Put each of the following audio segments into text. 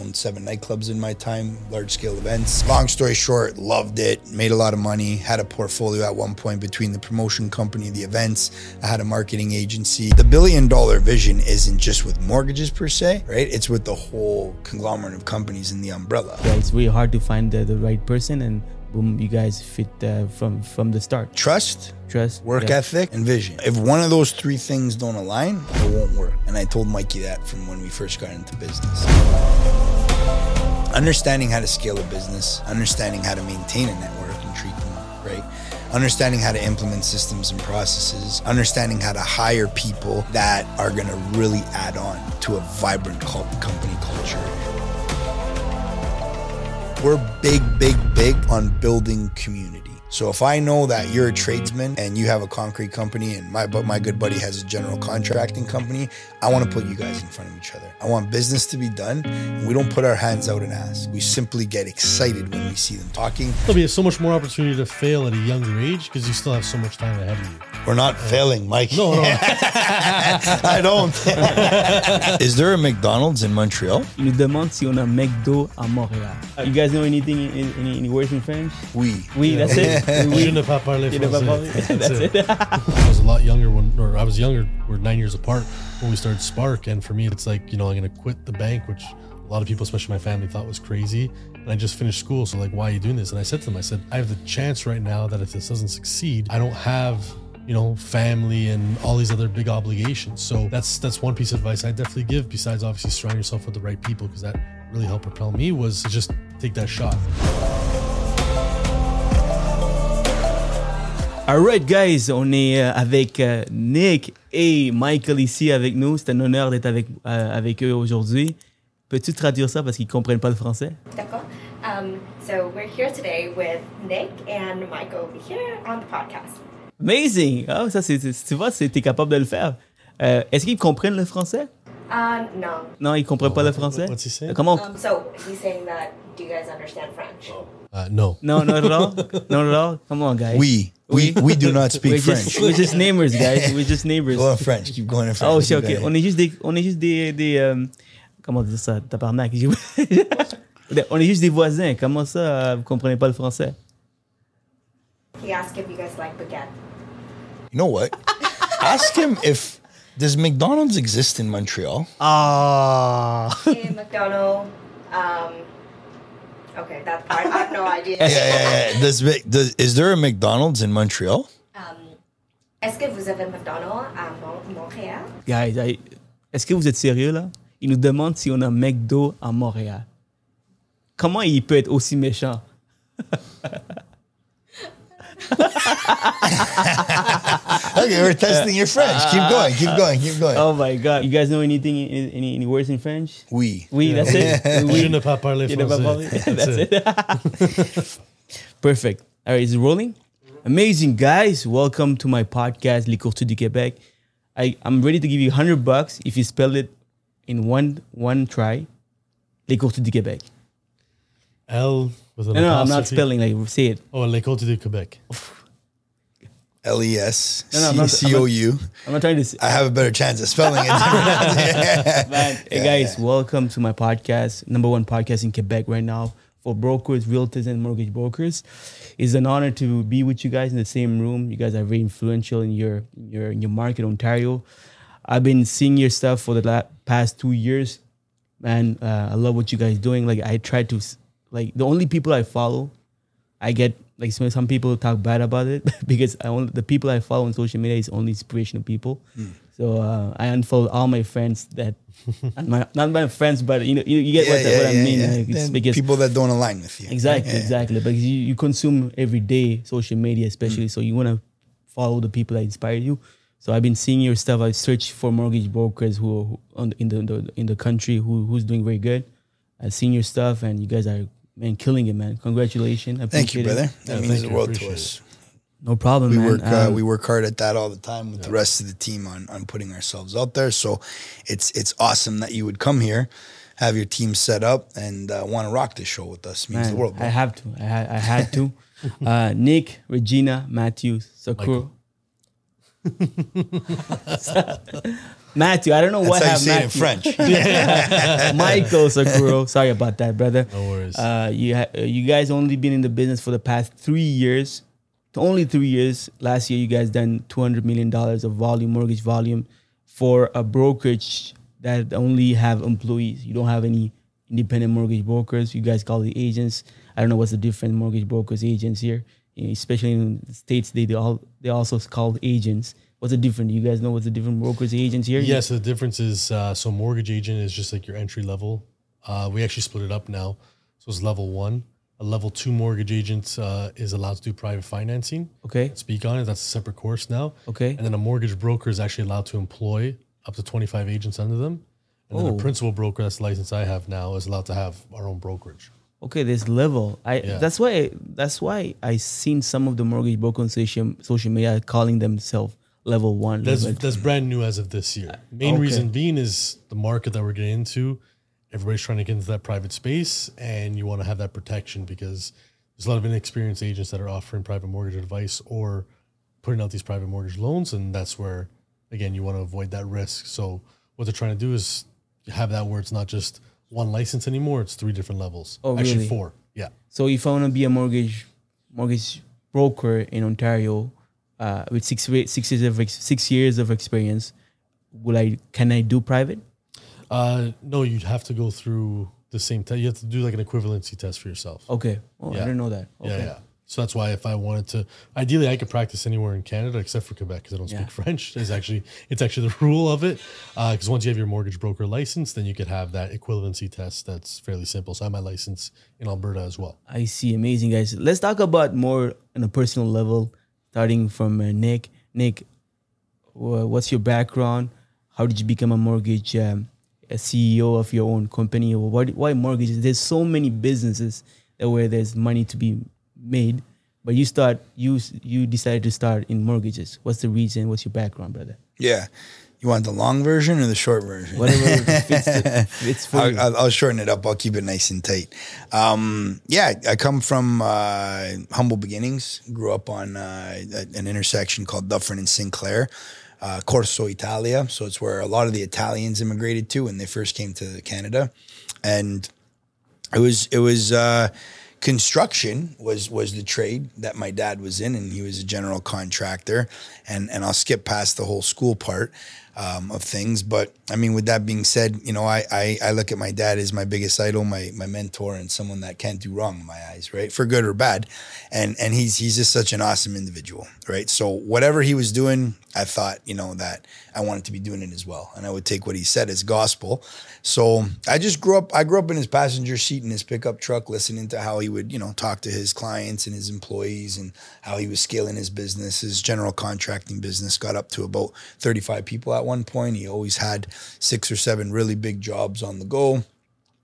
owned seven nightclubs in my time, large scale events. Long story short, loved it, made a lot of money, had a portfolio at one point between the promotion company, the events. I had a marketing agency. The billion dollar vision isn't just with mortgages per se, right? It's with the whole conglomerate of companies in the umbrella. Yeah, it's really hard to find the, the right person, and boom, you guys fit uh, from from the start. Trust, Trust, work yeah. ethic, and vision. If one of those three things don't align, it won't work. And I told Mikey that from when we first got into business. Understanding how to scale a business, understanding how to maintain a network and treat them right, understanding how to implement systems and processes, understanding how to hire people that are going to really add on to a vibrant company culture. We're big, big, big on building community. So if I know that you're a tradesman and you have a concrete company and my but my good buddy has a general contracting company, I want to put you guys in front of each other. I want business to be done. And we don't put our hands out and ask. We simply get excited when we see them talking. There'll be so much more opportunity to fail at a younger age because you still have so much time ahead of you. We're not uh, failing, Mike. No, no. I don't. Is there a McDonald's in Montreal? Il nous demande si on a McDo à Montréal. You guys know anything, in, any, any words in French? Oui. Oui, that's it. Je Oui. ne pas parler Je ne pas parler. français. That's it. I was a lot younger when, or I was younger. We're nine years apart when we started Spark, and for me, it's like you know I'm gonna quit the bank, which a lot of people, especially my family, thought was crazy. And I just finished school, so like, why are you doing this? And I said to them, I said, I have the chance right now that if this doesn't succeed, I don't have you know family and all these other big obligations. So that's that's one piece of advice I definitely give. Besides, obviously, surround yourself with the right people because that really helped propel me was to just take that shot. Alright, guys, on est euh, avec euh, Nick et Michael ici avec nous. C'est un honneur d'être avec, euh, avec eux aujourd'hui. Peux-tu traduire ça parce qu'ils comprennent pas le français? D'accord. Um, so we're here today with Nick and over here on the podcast. Amazing! Ah, ça, c'est, tu vois, c'est- t'es capable de le faire. Euh, est-ce qu'ils comprennent le français? Uh, no. Non, ils comprennent pas le français? What's he saying? Comment? Um, so he's saying that. Do you guys understand French? Uh, no. Non, not at all. Not at all. Come on, guys. We. We, we do not speak We're French. just, we're just neighbors, guys. We're just neighbors. Go in French. Keep going in French. Oh, c'est ok. On est juste des. On est juste des. des euh, comment dire ça? Tabarnak. on est juste des voisins. Comment ça, euh, vous comprenez pas le français? He asked if you guys like baguette. You know what? Ask him if does McDonald's exist in Montreal? Ah! In McDonald. Um, okay, that part. I have no idea. Yeah, yeah, yeah. Does, does is there a McDonald's in Montreal? Um, Est-ce que vous avez McDonald à Mon- Montréal? Guys, I- est-ce que vous êtes sérieux là? Il nous demande si on a McDo à Montréal. Comment il peut être aussi méchant? Okay, we're testing your French. Keep going. Keep going. Keep going. Oh my god. You guys know anything, any, any words in French? Oui. Oui, that's it. Je Oui. ne pas parler You never français. That's it. Perfect. All right, is it rolling? Amazing, guys. Welcome to my podcast, Les Courtiers du Québec. I, I'm ready to give you 100 bucks if you spell it in one one try. Les Courtiers du Québec. L with an No, no, I'm not apostrophe. spelling like say it. Oh, Les Côtes du Québec. L E S No, no, I'm not- C C O U. I'm not trying to say. I have a better chance of spelling it. Man, hey guys, welcome to my podcast, number one podcast in Quebec right now for brokers, realtors, and mortgage brokers. It's an honor to be with you guys in the same room. You guys are very influential in your in your in your market, Ontario. I've been seeing your stuff for the la- past two years, man. Uh, I love what you guys doing. Like I try to, s- like the only people I follow, I get like some, some people talk bad about it because I only the people I follow on social media is only inspirational people. So uh, I unfollowed all my friends that, and my, not my friends, but you know you, you get what, what I mean. like, because people that don't align with you. exactly, Yeah, yeah. exactly. Because you, you consume every day social media, especially. So you want to follow the people that inspire you. So I've been seeing your stuff. I search for mortgage brokers who, who on the, in the, the in the country who who's doing very good. I've seen your stuff, and you guys are man killing it, man. Congratulations! I Thank you, appreciate it. brother. That Yeah, means the world to Appreciate us. No problem, We man. work uh, Um, we work hard at that all the time with the rest of the team on on putting ourselves out there. So it's it's awesome that you would come here, have your team set up, and uh, want to rock this show with us. means Man, the world. bro. I have to. I, ha- I had to. uh, Nick, Regina, Matthews, Sakura. Matthew, I don't know That's what how you happened. say it in French. Michael Sakuro. Sorry about that, brother. No worries. Uh, you ha- uh, you guys only been in the business for the past three years. Only three years. Last year, you guys done two hundred million dollars of volume, mortgage volume, for a brokerage that only have employees. You don't have any independent mortgage brokers. You guys call the agents. I don't know what's the different mortgage brokers agents here, especially in the states. They, they all they also called agents. What's the difference? Do You guys know what's the different brokers and agents here? Yes, the difference is uh, so mortgage agent is just like your entry level. Uh, we actually split it up now, so it's level one. A level two mortgage agent uh, is allowed to do private financing. Okay. Speak on it. That's a separate course now. Okay. And then a mortgage broker is actually allowed to employ up to 25 agents under them. And then Oh. a principal broker, that's the license I have now, is allowed to have our own brokerage. Okay, this level. I Yeah. that's why that's why I seen some of the mortgage broker on social social media calling themselves level one. That's level that's brand new as of this year. Main okay. reason being is the market that we're getting into. Everybody's trying to get into that private space, and you want to have that protection because there's a lot of inexperienced agents that are offering private mortgage advice or putting out these private mortgage loans, and that's where again you want to avoid that risk. So what they're trying to do is have that where it's not just one license anymore; it's three different levels. Oh, Actually, really? four. Yeah. So if I want to be a mortgage mortgage broker in Ontario uh, with six six years of ex- six years of experience, will I can I do private? Uh, no, you'd have to go through the same test. You have to do like an equivalency test for yourself. Okay. Oh, I didn't know that. Okay. Yeah, yeah. So that's why if I wanted to, ideally I could practice anywhere in Canada except for Quebec because I don't Yeah. speak French. It's actually it's actually the rule of it. Because once you have your mortgage broker license, then you could have that equivalency test. That's fairly simple. So I have my license in Alberta as well. I see. Amazing, guys. Let's talk about more on a personal level, starting from uh, Nick. Nick, what's your background? How did you become a mortgage um, a CEO of your own company? Why, why mortgages? There's so many businesses that where there's money to be made, but you start you you decided to start in mortgages. What's the reason? What's your background, brother? Yeah. You want the long version or the short version? Whatever fits, the, fits for. I'll, I'll, I'll shorten it up. I'll keep it nice and tight. Um, yeah, I come from uh, humble beginnings. Grew up on uh, an intersection called Dufferin and St. Clair, uh, Corso Italia. So it's where a lot of the Italians immigrated to when they first came to Canada, and it was it was uh, construction was was the trade that my dad was in, and he was a general contractor. And and I'll skip past the whole school part um, of things, but I mean, with that being said, you know, I, I I look at my dad as my biggest idol, my my mentor, and someone that can't do wrong in my eyes, right, for good or bad. And and he's he's just such an awesome individual, right? So whatever he was doing, I thought, you know, that I wanted to be doing it as well, and I would take what he said as gospel. So I just grew up. I grew up in his passenger seat in his pickup truck, listening to how he would, you know, talk to his clients and his employees, and how he was scaling his business. His general contracting business got up to about thirty-five people at one point. He always had six or seven really big jobs on the go.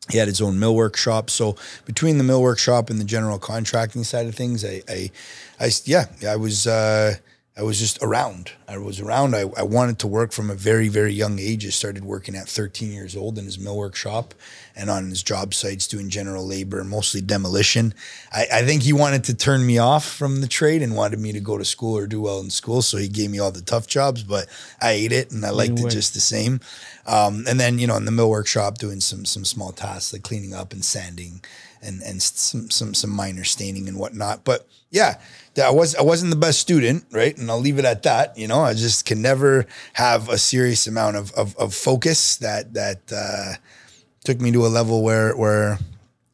He had his own mill workshop. So between the mill workshop and the general contracting side of things, I, I, I yeah, I was, uh, I was just around. I was around. I, I wanted to work from a very, very young age. I started working at 13 years old in his millwork shop and on his job sites doing general labor, mostly demolition. I, I think he wanted to turn me off from the trade and wanted me to go to school or do well in school. So he gave me all the tough jobs, but I ate it and I liked it just the same. Um, and then, you know, in the mill workshop doing some some small tasks like cleaning up and sanding and and some some some minor staining and whatnot. But yeah, I was I wasn't the best student, right? And I'll leave it at that. You know, I just can never have a serious amount of of, of focus that that uh, took me to a level where where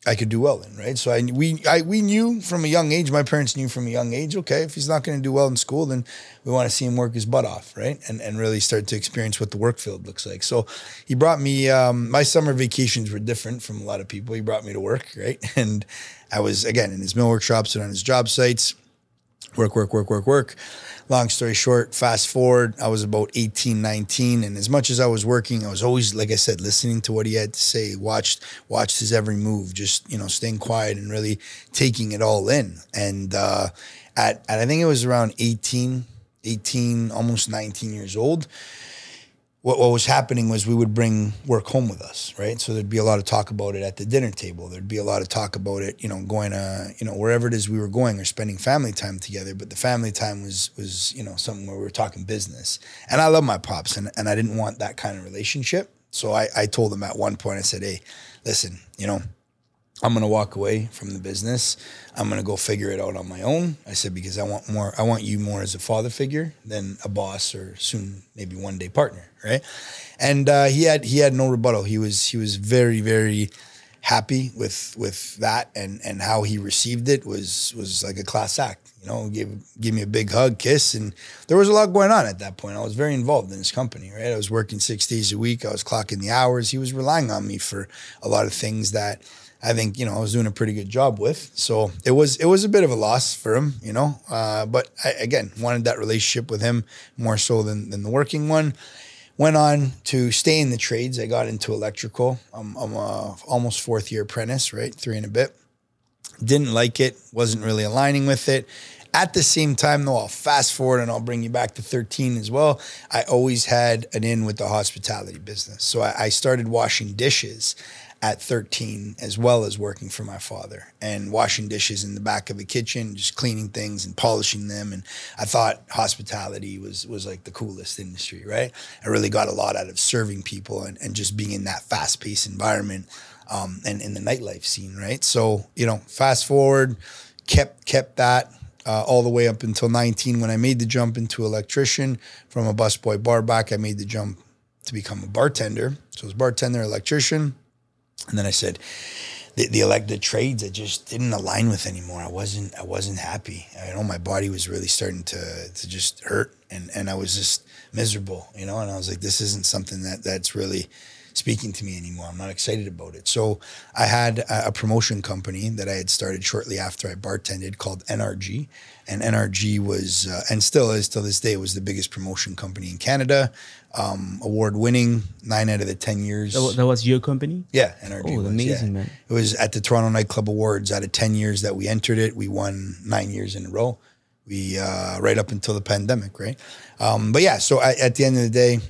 I could do well in, right? So I we I we knew from a young age. My parents knew from a young age. Okay, if he's not going to do well in school, then we want to see him work his butt off, right? And and really start to experience what the work field looks like. So he brought me. Um, my summer vacations were different from a lot of people. He brought me to work, right? And I was again in his mill workshops and on his job sites work, work, work, work, work. Long story short, fast forward, I was about 18, 19. And as much as I was working, I was always, like I said, listening to what he had to say, watched, watched his every move, just, you know, staying quiet and really taking it all in. And uh, at, at, I think it was around 18, 18, almost 19 years old, what, what was happening was we would bring work home with us, right? So there'd be a lot of talk about it at the dinner table. There'd be a lot of talk about it, you know, going to, you know, wherever it is we were going or spending family time together. But the family time was, was, you know, something where we were talking business. And I love my pops and, and I didn't want that kind of relationship. So I, I told him at one point, I said, hey, listen, you know, I'm gonna walk away from the business. I'm gonna go figure it out on my own. I said because I want more. I want you more as a father figure than a boss or soon maybe one day partner, right? And uh, he had he had no rebuttal. He was he was very very happy with with that and and how he received it was was like a class act. You know, give give me a big hug, kiss, and there was a lot going on at that point. I was very involved in his company. Right, I was working six days a week. I was clocking the hours. He was relying on me for a lot of things that I think you know I was doing a pretty good job with. So it was it was a bit of a loss for him, you know. Uh, but I, again, wanted that relationship with him more so than than the working one. Went on to stay in the trades. I got into electrical. I'm, I'm a almost fourth year apprentice, right? Three and a bit. Didn't like it. Wasn't really aligning with it. At the same time, though, I'll fast forward and I'll bring you back to 13 as well. I always had an in with the hospitality business. So I, I started washing dishes at 13 as well as working for my father and washing dishes in the back of the kitchen just cleaning things and polishing them. And i thought hospitality was was like the coolest industry right? I really got a lot out of serving people and, and just being in that fast-paced environment um, and in the nightlife scene right? So you know fast forward kept kept that uh, all the way up until 19 when i made the jump into electrician. From a busboy bar back i made the jump to become a bartender. So I was bartender electrician and then I said, the, the elected trades I just didn't align with anymore. I wasn't I wasn't happy. I know my body was really starting to to just hurt and and I was just miserable, you know, and I was like this isn't something that that's really speaking to me anymore. I'm not excited about it. So I had a, a promotion company that I had started shortly after I bartended called NRG. And NRG was, uh, and still is till this day, was the biggest promotion company in Canada. Um, award winning nine out of the 10 years. That, that was your company? Yeah, NRG. Oh, was, amazing, yeah. man. It was at the Toronto Nightclub Awards. Out of 10 years that we entered it, we won nine years in a row. We, uh, right up until the pandemic, right? Um, but yeah, so I, at the end of the day,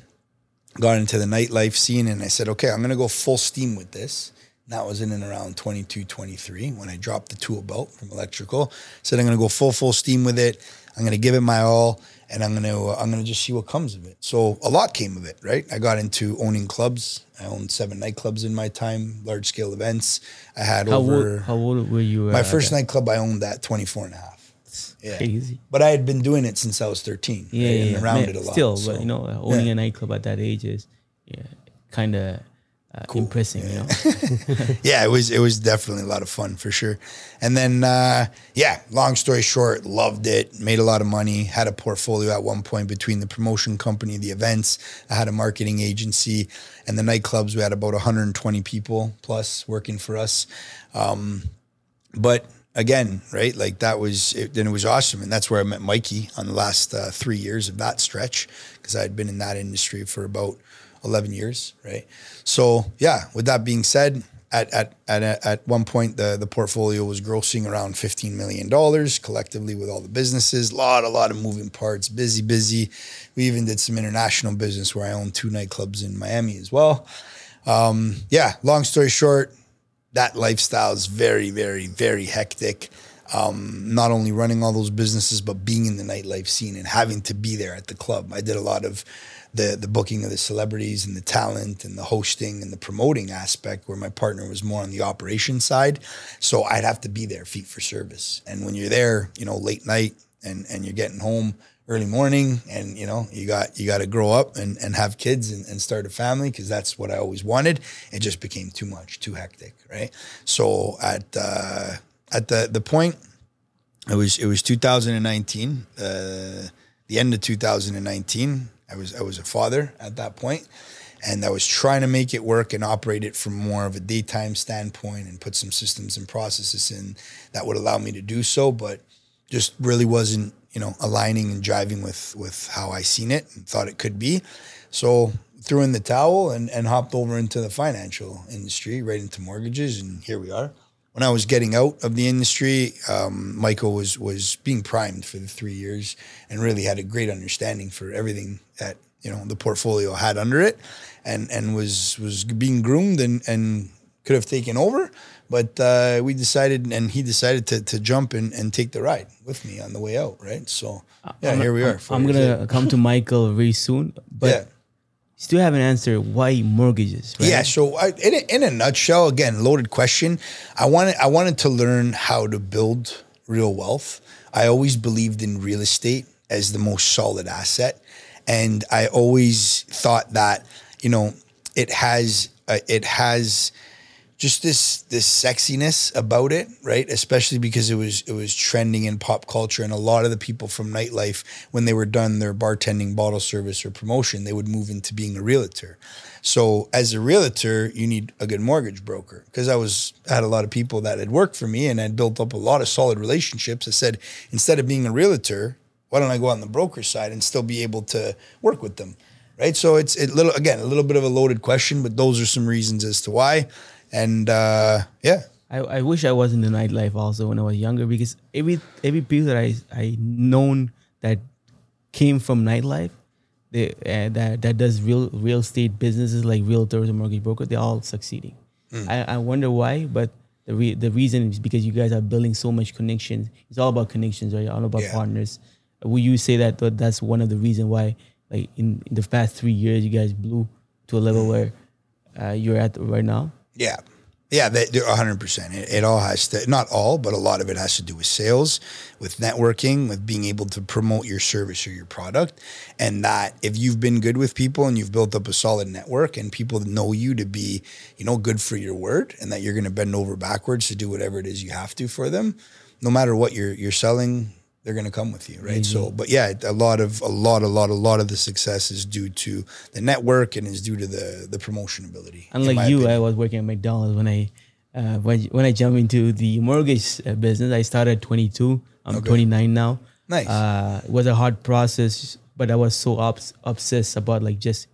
got into the nightlife scene and I said, okay, I'm going to go full steam with this. That was in and around 22, 23 when I dropped the tool belt from electrical. Said I'm going to go full, full steam with it. I'm going to give it my all and I'm going to, uh, I'm going to just see what comes of it. So a lot came of it, right? I got into owning clubs. I owned seven nightclubs in my time, large scale events. I had How over, old, how old were you? my uh, first at- nightclub I owned at 24 and a half. Yeah. Crazy. But I had been doing it since I was 13. Yeah, right? yeah, and yeah. around Man, it a lot. Still, so- but you know, owning Yeah. a nightclub at that age is yeah, kind of uh, impressive. You know, yeah, it was it was definitely a lot of fun for sure. And then uh, yeah, long story short, loved it, made a lot of money, had a portfolio at one point between the promotion company, the events, I had a marketing agency, and the nightclubs. We had about 120 people plus working for us. Um, but again, right, like that was it, then it was awesome, and that's where I met Mikey on the last uh, three years of that stretch because I had been in that industry for about 11 years, right? So yeah, with that being said, at at at at one point the the portfolio was grossing around 15 million dollars collectively with all the businesses. A lot, a lot of moving parts, busy, busy. We even did some international business where I owned two nightclubs in Miami as well. Um, yeah, long story short, that lifestyle is very, very, very hectic. Um, not only running all those businesses, but being in the nightlife scene and having to be there at the club. I did a lot of the the booking of the celebrities and the talent and the hosting and the promoting aspect, where my partner was more on the operation side. So I'd have to be there, feet for service. And when you're there, you know, late night and and you're getting home early morning and you know you got you got to grow up and, and have kids and, and start a family because that's what i always wanted it just became too much too hectic right so at uh, at the the point it was it was 2019 uh, the end of 2019 i was i was a father at that point and i was trying to make it work and operate it from more of a daytime standpoint and put some systems and processes in that would allow me to do so but just really wasn't you know aligning and driving with with how I seen it and thought it could be. So threw in the towel and and hopped over into the financial industry, right into mortgages, and here we are. When I was getting out of the industry, um, Michael was was being primed for the three years and really had a great understanding for everything that you know the portfolio had under it, and and was was being groomed and and could have taken over, but uh, we decided and he decided to to jump and and take the ride with me on the way out, right? So yeah, I'm, here we are. I'm, I'm gonna come to Michael very soon, but yeah. still haven't answered why mortgages. Right? Yeah. So, I, in, a, in a nutshell, again, loaded question. I wanted I wanted to learn how to build real wealth. I always believed in real estate as the most solid asset, and I always thought that you know it has uh, it has just this this sexiness about it, right? Especially because it was it was trending in pop culture, and a lot of the people from nightlife, when they were done their bartending, bottle service, or promotion, they would move into being a realtor. So as a realtor, you need a good mortgage broker because I was I had a lot of people that had worked for me and had built up a lot of solid relationships. I said instead of being a realtor, why don't I go on the broker side and still be able to work with them, right? So it's a little again a little bit of a loaded question, but those are some reasons as to why. And uh, yeah, I, I wish I was in the nightlife also when I was younger because every every people that I I known that came from nightlife, they uh, that that does real real estate businesses like realtors and mortgage broker, they're all succeeding. I, I wonder why, but the re- the reason is because you guys are building so much connections. It's all about connections, right? All about Yeah. partners. Will you say that that's one of the reason why, like in, in the past three years, you guys blew to a level where uh, you're at right now? yeah, yeah. They, they're hundred percent. It, it all has to not all, but a lot of it has to do with sales, with networking, with being able to promote your service or your product, and that if you've been good with people and you've built up a solid network and people know you to be, you know, good for your word, and that you're going to bend over backwards to do whatever it is you have to for them, no matter what you're you're selling. They're gonna come with you, right? So, but yeah, a lot of a lot, a lot, a lot of the success is due to the network and is due to the the promotion ability. Unlike you, opinion. I was working at McDonald's when I uh, when when I jumped into the mortgage uh, business. I started at 22. I'm Okay. 29 now. Nice. Uh, it was a hard process, but I was so obs- obsessed about like just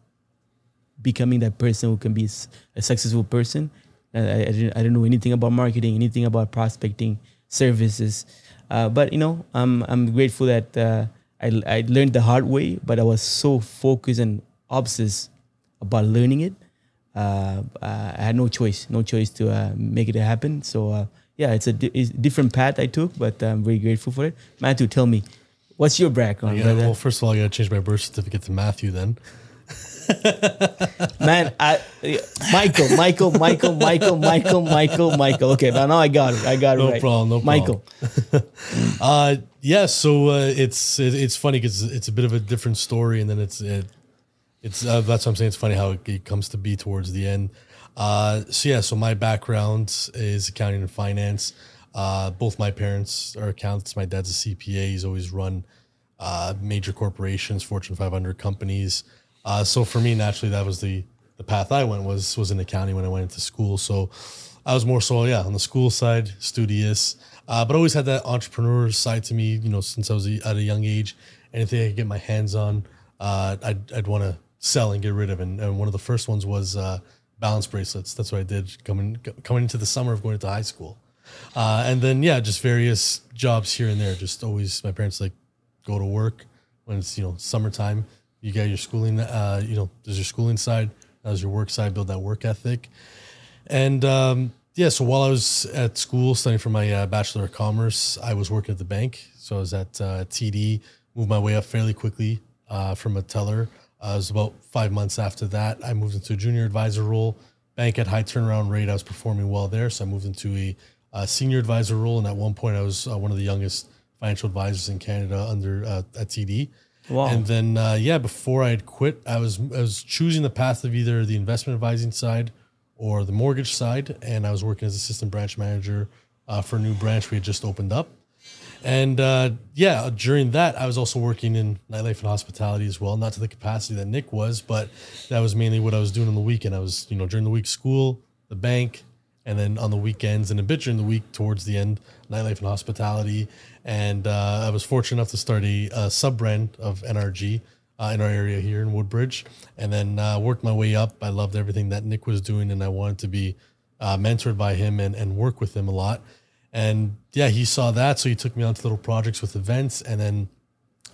becoming that person who can be a successful person. I, I didn't I didn't know anything about marketing, anything about prospecting services. Uh, but you know, I'm I'm grateful that uh, I I learned the hard way. But I was so focused and obsessed about learning it. Uh, I had no choice, no choice to uh, make it happen. So uh, yeah, it's a, di- it's a different path I took, but I'm very grateful for it. Matthew, tell me, what's your background, Yeah, well, first of all, I gotta change my birth certificate to Matthew. Then Man, I, Michael, Michael, Michael, Michael, Michael, Michael, Michael. Okay, now, now I got it. I got it No right. problem, no Michael. Uh, yeah, so uh, it's it, it's funny because it's a bit of a different story, and then it's it, it's uh, that's what I'm saying. It's funny how it, it comes to be towards the end. Uh, so yeah, so my background is accounting and finance. Uh, both my parents are accountants. My dad's a CPA. He's always run uh, major corporations, Fortune 500 companies. Uh, so for me, naturally, that was the the path I went was was in accounting when I went into school. So I was more so yeah on the school side, studious, uh, but always had that entrepreneur side to me. You know, since I was a, at a young age, anything I could get my hands on, uh, I'd I'd want to sell and get rid of. And, and one of the first ones was uh, balance bracelets. That's what I did coming coming into the summer of going into high school. Uh, and then yeah, just various jobs here and there. Just always my parents like go to work when it's you know summertime. You got your schooling. Uh, you know, there's your schooling side. There's your work side. Build that work ethic. And um, yeah, so while I was at school studying for my uh, bachelor of commerce, I was working at the bank. So I was at uh, TD. Moved my way up fairly quickly uh, from a teller. Uh, it was about five months after that. I moved into a junior advisor role. Bank at high turnaround rate. I was performing well there, so I moved into a, uh senior advisor role. And at one point, I was uh, one of the youngest financial advisors in Canada under uh, at TD. Wow. And then uh, yeah, before I had quit, I was I was choosing the path of either the investment advising side or the mortgage side, and I was working as assistant branch manager uh, for a new branch we had just opened up. And uh, yeah, during that, I was also working in nightlife and hospitality as well, not to the capacity that Nick was, but that was mainly what I was doing on the weekend. I was, you know, during the week, school, the bank, and then on the weekends and a bit during the week towards the end, nightlife and hospitality. And uh, I was fortunate enough to start a, a sub brand of NRG uh, in our area here in Woodbridge, and then uh, worked my way up. I loved everything that Nick was doing, and I wanted to be uh, mentored by him and, and work with him a lot. And yeah, he saw that, so he took me on to little projects with events, and then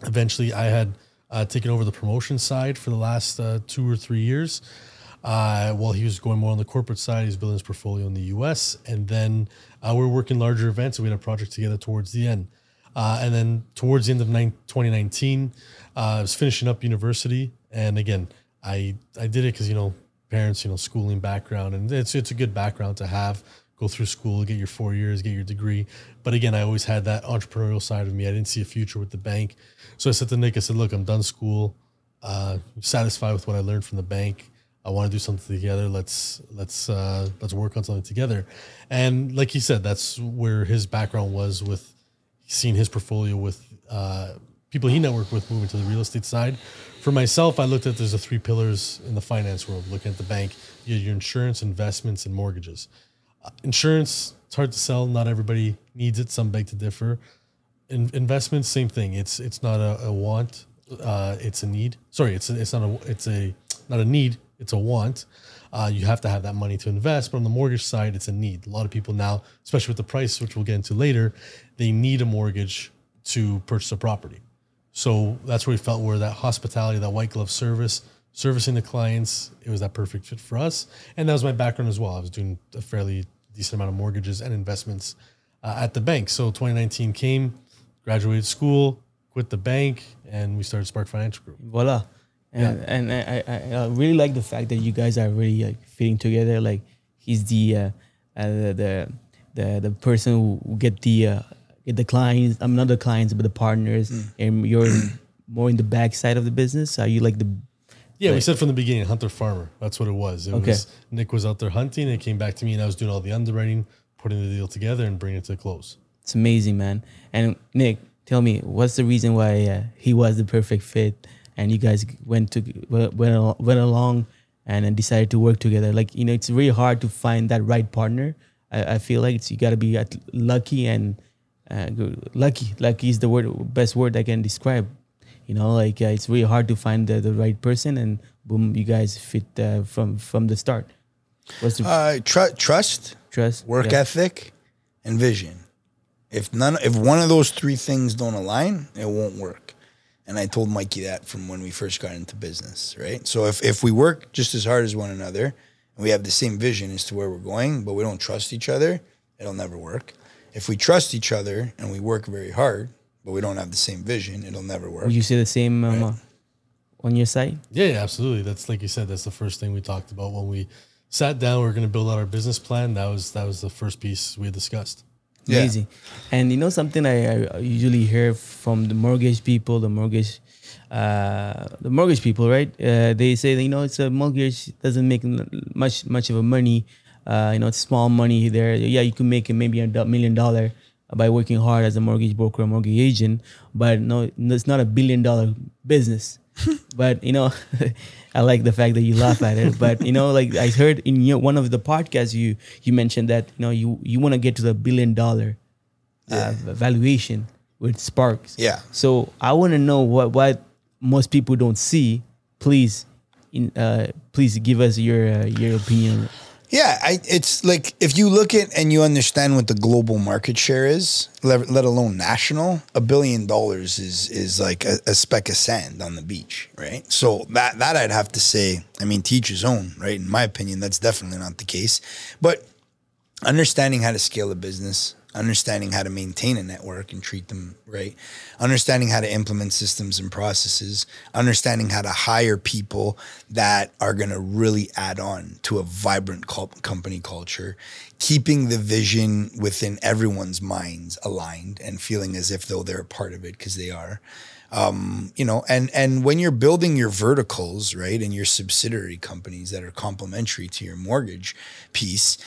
eventually I had uh, taken over the promotion side for the last uh, two or three years. Uh, while he was going more on the corporate side, he's building his portfolio in the U.S. And then uh, we are working larger events. And we had a project together towards the end. Uh, and then towards the end of 2019, uh, I was finishing up university. And again, I I did it because you know parents, you know, schooling background, and it's it's a good background to have. Go through school, get your four years, get your degree. But again, I always had that entrepreneurial side of me. I didn't see a future with the bank, so I said to Nick, I said, "Look, I'm done school. Uh, satisfied with what I learned from the bank. I want to do something together. Let's let's uh, let's work on something together." And like he said, that's where his background was with seeing his portfolio with uh, people he networked with moving to the real estate side. For myself, I looked at there's the three pillars in the finance world. Looking at the bank, you your insurance, investments, and mortgages. Uh, insurance, it's hard to sell. Not everybody needs it. Some beg to differ. In, investments, same thing. It's it's not a, a want. Uh, it's a need. Sorry, it's a, it's not a it's a not a need. It's a want. Uh, you have to have that money to invest. But on the mortgage side, it's a need. A lot of people now, especially with the price, which we'll get into later, they need a mortgage to purchase a property. So that's where we felt where that hospitality, that white glove service, servicing the clients, it was that perfect fit for us. And that was my background as well. I was doing a fairly decent amount of mortgages and investments uh, at the bank. So 2019 came, graduated school, quit the bank, and we started Spark Financial Group. Voila. And, yeah. and I, I, I, really like the fact that you guys are really like fitting together. Like he's the uh, uh, the, the the person who get the uh, get the clients. I'm not the clients, but the partners, mm. and you're more in the back side of the business. Are you like the yeah, we said from the beginning, hunter farmer. That's what it was. It okay. was Nick was out there hunting, and it came back to me, and I was doing all the underwriting, putting the deal together, and bringing it to a close. It's amazing, man. And Nick, tell me, what's the reason why uh, he was the perfect fit? And you guys went to went went along and decided to work together. Like you know, it's really hard to find that right partner. I, I feel like it's you got to be lucky and uh, lucky. Lucky is the word best word I can describe. You know, like uh, it's really hard to find the, the right person, and boom, you guys fit uh, from from the start. What's the uh, tr- trust, trust, work yeah. ethic, and vision. If none, if one of those three things don't align, it won't work. And I told Mikey that from when we first got into business, right? So if, if we work just as hard as one another and we have the same vision as to where we're going, but we don't trust each other, it'll never work. If we trust each other and we work very hard, but we don't have the same vision, it'll never work. Would you say the same um, right? uh, on your site? Yeah, yeah, absolutely. That's like you said. That's the first thing we talked about when we sat down. We are going to build out our business plan. That was that was the first piece we had discussed. Amazing. Yeah. And you know something I, I, usually hear from the mortgage people, the mortgage, uh, the mortgage people, right? Uh, they say that, you know it's a mortgage doesn't make much much of a money. Uh, you know, it's small money there. Yeah, you can make it maybe a million dollar by working hard as a mortgage broker or mortgage agent, but no, it's not a billion dollar business. but you know, I like the fact that you laugh at it. But you know, like I heard in your, one of the podcasts, you you mentioned that you know you you want to get to the billion dollar uh, valuation with Sparks. Yeah. So I want to know what what most people don't see. Please, in, uh, please give us your uh, your opinion. Yeah, I, it's like if you look at and you understand what the global market share is, let, let alone national, a billion dollars is is like a, a, speck of sand on the beach, right? So that that I'd have to say, I mean, teach his own, right? In my opinion, that's definitely not the case. But understanding how to scale a business, understanding how to maintain a network and treat them right, understanding how to implement systems and processes, understanding how to hire people that are going to really add on to a vibrant company culture, keeping the vision within everyone's minds aligned and feeling as if though they're a part of it because they are. Um, you know, and and when you're building your verticals, right, and your subsidiary companies that are complementary to your mortgage piece,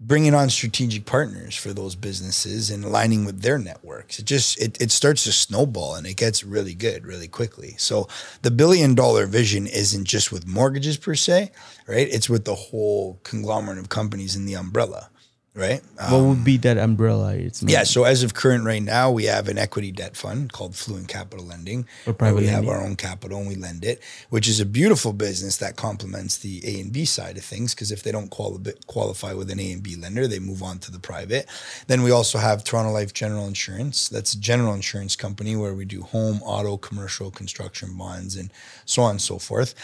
bringing on strategic partners for those businesses and aligning with their networks. It just it, it starts to snowball and it gets really good really quickly. So the billion dollar vision isn't just with mortgages per se right? It's with the whole conglomerate of companies in the umbrella right? what would um, be that umbrella? It's Yeah. So as of current right now, we have an equity debt fund called Fluent Capital Lending. Or private we have our own capital and we lend it, which is a beautiful business that complements the A and B side of things. Because if they don't quali- qualify with an A and B lender, they move on to the private. Then we also have Toronto Life General Insurance. That's a general insurance company where we do home, auto, commercial, construction bonds, and so on and so forth.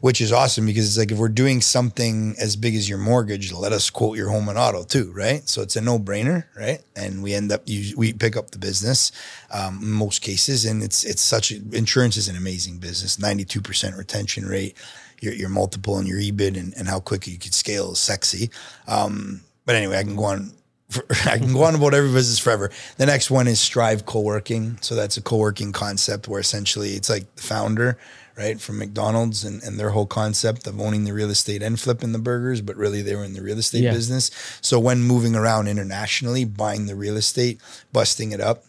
Which is awesome because it's like if we're doing something as big as your mortgage, let us quote your home and auto too, right? So it's a no brainer, right? And we end up we pick up the business um, most cases, and it's it's such a, insurance is an amazing business. Ninety two percent retention rate. Your, your multiple and your EBIT and, and how quickly you could scale is sexy. Um, but anyway, I can go on. For, I can go on about every business forever. The next one is Strive Co-working. So that's a co-working concept where essentially it's like the founder, right, from McDonald's and, and their whole concept of owning the real estate and flipping the burgers, but really they were in the real estate Yeah. business. So when moving around internationally, buying the real estate, busting it up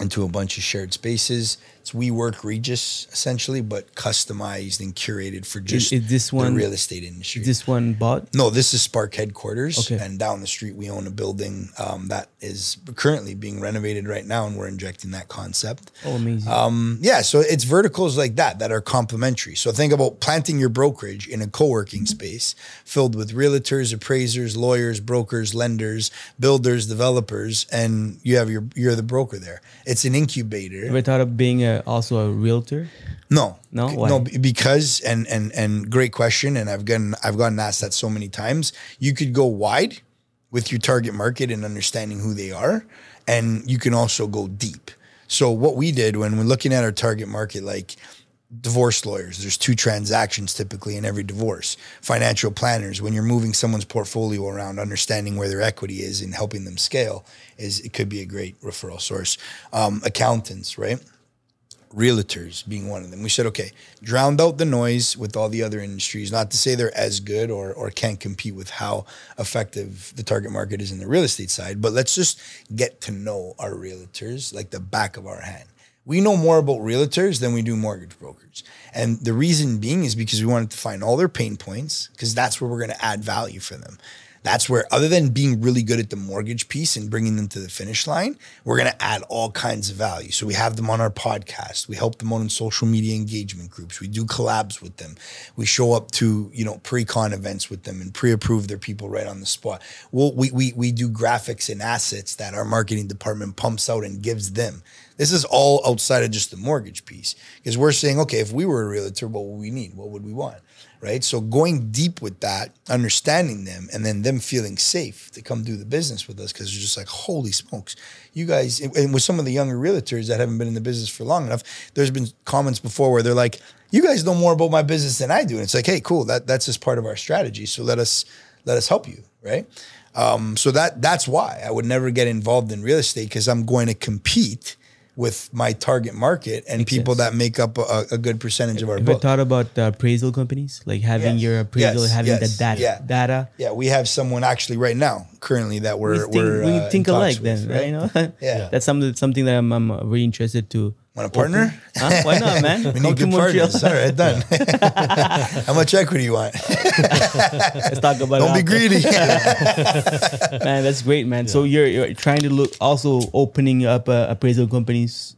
into a bunch of shared spaces. It's WeWork Regus essentially, but customized and curated for just is this one- the real estate industry. This one bought? No, this is Spark headquarters, Okay. and down the street we own a building um, that is currently being renovated right now, and we're injecting that concept. Oh, amazing. Um, yeah, so it's verticals like that that are complementary. So think about planting your brokerage in a co-working space filled with realtors, appraisers, lawyers, brokers, lenders, builders, developers, and you have your you're the broker there. It's an incubator. Have I thought of being a, also a realtor? No, No? Why? no, because and and and great question, and I've gotten I've gotten asked that so many times. You could go wide with your target market and understanding who they are, and you can also go deep. So what we did when we're looking at our target market, like divorce lawyers, there's two transactions typically in every divorce. Financial planners, when you're moving someone's portfolio around, understanding where their equity is and helping them scale, is it could be a great referral source. Um, accountants, right? Realtors being one of them. We said, okay, drowned out the noise with all the other industries. Not to say they're as good or or can't compete with how effective the target market is in the real estate side, but let's just get to know our realtors like the back of our hand. We know more about realtors than we do mortgage brokers. And the reason being is because we wanted to find all their pain points because that's where we're going to add value for them. That's where, other than being really good at the mortgage piece and bringing them to the finish line, we're going to add all kinds of value. So we have them on our podcast. We help them on social media engagement groups. We do collabs with them. We show up to, you know, pre-con events with them and pre-approve their people right on the spot. Well, we, we, we do graphics and assets that our marketing department pumps out and gives them. This is all outside of just the mortgage piece because we're saying, okay, if we were a realtor, what would we need? What would we want? Right. So going deep with that, understanding them, and then them feeling safe to come do the business with us because they're just like, holy smokes, you guys. And with some of the younger realtors that haven't been in the business for long enough, there's been comments before where they're like, you guys know more about my business than I do. And it's like, hey, cool, that that's just part of our strategy. So let us let us help you. Right. Um, so that that's why I would never get involved in real estate because I'm going to compete with my target market and Makes people sense. that make up a, a good percentage of our Have you book. thought about uh, appraisal companies, like having Yes. your appraisal, Yes, having yes, the data, yeah. data? Yeah, we have someone actually right now, currently that we're we think, we're we uh, think alike talks then, with, right? You know? Yeah. that's something something that I'm, I'm very interested to. Want a partner? Huh? Why not, man? We need to good Montreal. partners. All right, done. How much equity you want? Let's talk about it. Don't it be after. greedy. man. That's great, man. So you're you're trying to look also opening up uh, appraisal companies,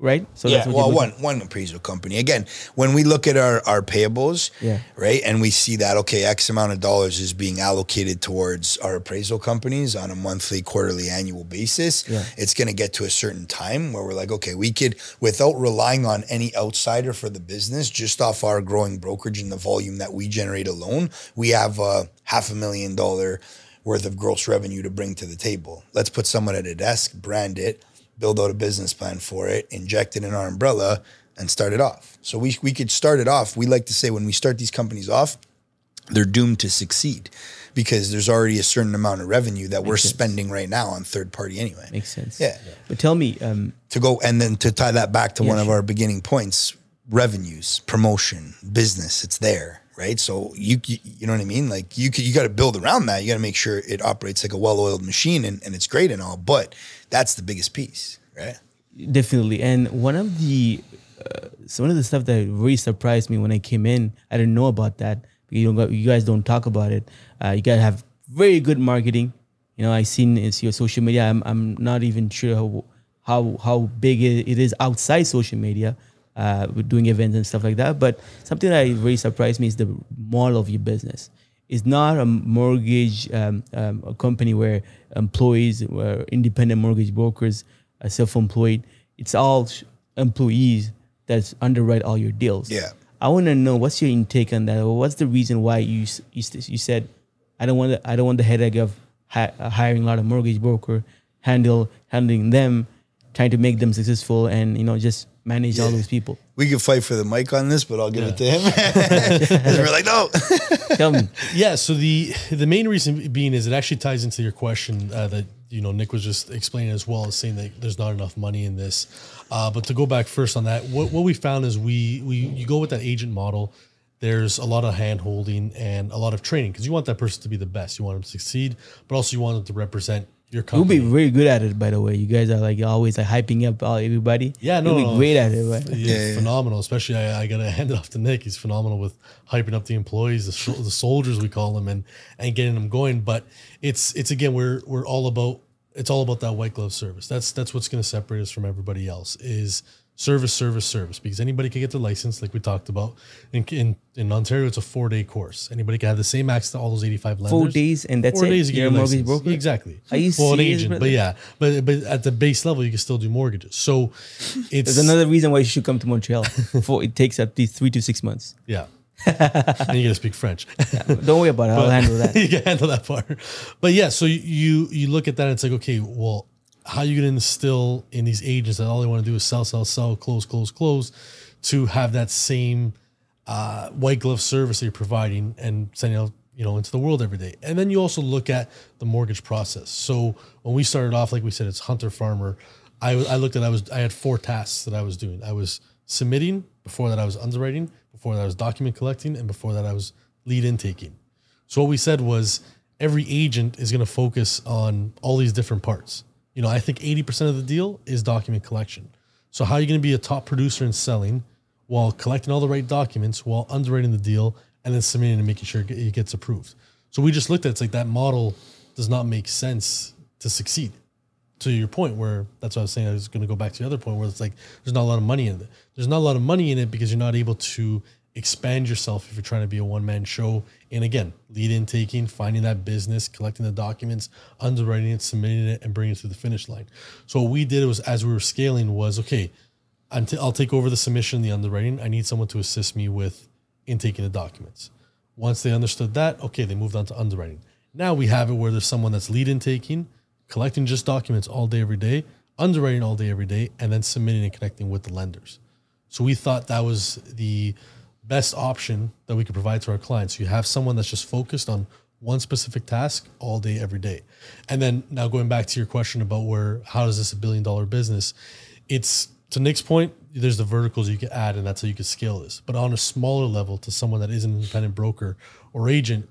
right? So yeah, well, one one appraisal company. Again, when we look at our our payables, Yeah. right, and we see that okay, X amount of dollars is being allocated towards our appraisal companies on a monthly, quarterly, annual basis. Yeah. It's going to get to a certain time where we're like, okay, we could, without relying on any outsider for the business, just off our growing brokerage and the volume that we generate alone, we have a half a million dollar worth of gross revenue to bring to the table. Let's put someone at a desk, brand it, build out a business plan for it, inject it in our umbrella, and start it off. So we we could start it off. We like to say when we start these companies off, they're doomed to succeed because there's already a certain amount of revenue that we're sense. spending right now on third party anyway. makes sense. Yeah. But tell me, um, To go and then to tie that back to Yeah, one of our beginning points, revenues, promotion, business, it's there, right? So you you, you know what I mean? Like you could, you got to build around that. You got to make sure it operates like a well-oiled machine and, and it's great and all, but that's the biggest piece, right? Definitely. And one of the uh, some of the stuff that really surprised me when I came in, I didn't know about that. You don't, you guys don't talk about it. Uh, you guys have very good marketing. You know, I seen it's your social media. I'm I'm not even sure how how, how big it, it is outside social media. Uh, with doing events and stuff like that. But something that really surprised me is the model of your business. It's not a mortgage um, um, a company where employees, where independent mortgage brokers, are self-employed. It's all employees that underwrite all your deals. Yeah. I want to know what's your intake on that. What's the reason why you you, you said I don't want the, I don't want the headache of hi- hiring a lot of mortgage broker, handle handling them, trying to make them successful, and you know just manage all those people. We could fight for the mic on this, but I'll give it to him. we're like, no. Tell me. Yeah. So the the main reason being is it actually ties into your question uh, that you know Nick was just explaining as well as saying that there's not enough money in this. Uh, but to go back first on that, what what we found is we we you go with that agent model. There's a lot of hand holding and a lot of training because you want that person to be the best. You want them to succeed, but also you want them to represent your You'll be very good at it, by the way. You guys are like always like hyping up all everybody. Yeah, no, you'll be no. great at it. Right? Yeah, Yeah, yeah. phenomenal. Especially, I, I gotta hand it off to Nick. He's phenomenal with hyping up the employees, the, sh- the soldiers we call them, and and getting them going. But it's it's again, we're we're all about it's all about that white glove service. That's that's what's going to separate us from everybody else is service, service, service. Because anybody can get the license, like we talked about. In in, in Ontario, it's a four day course. Anybody can have the same access to all those eighty five lenders. Four days and that's Four it. days to get your mortgage license. broker. Exactly. Are you well, an agent, brother? but yeah, but but at the base level, you can still do mortgages. So it's There's another reason why you should come to Montreal. For it takes at least three to six months. Yeah. and you got to speak French. Don't worry about it. I'll handle that. you can handle that part. But yeah, so you you look at that and it's like, okay, well, how you going to instill in these agents that all they want to do is sell, sell, sell, close, close, close, to have that same uh, white glove service that you're providing and sending out, you know, into the world every day. And then you also look at the mortgage process. So when we started off, like we said, it's hunter farmer. I, I looked at I was I had four tasks that I was doing. I was submitting. Before that, I was underwriting. Before that, I was document collecting, and before that, I was lead intaking. So what we said was every agent is going to focus on all these different parts. You know, I think 80% of the deal is document collection. So how are you going to be a top producer in selling while collecting all the right documents, while underwriting the deal, and then submitting and making sure it gets approved? So we just looked at it, it's like that model does not make sense to succeed. To your point, where that's what I was saying, I was going to go back to the other point where it's like there's not a lot of money in it. There's not a lot of money in it because you're not able to expand yourself if you're trying to be a one man show. And again, lead in taking, finding that business, collecting the documents, underwriting it, submitting it, and bringing it to the finish line. So what we did was as we were scaling was okay, I'll take over the submission, the underwriting. I need someone to assist me with intaking the documents. Once they understood that, okay, they moved on to underwriting. Now we have it where there's someone that's lead intaking, collecting just documents all day, every day, underwriting all day, every day, and then submitting and connecting with the lenders. So we thought that was the best option that we could provide to our clients. You have someone that's just focused on one specific task all day, every day. And then now going back to your question about where how does this a billion dollar business? It's to Nick's point, there's the verticals you can add, and that's how you can scale this. But on a smaller level, to someone that is an independent broker or agent,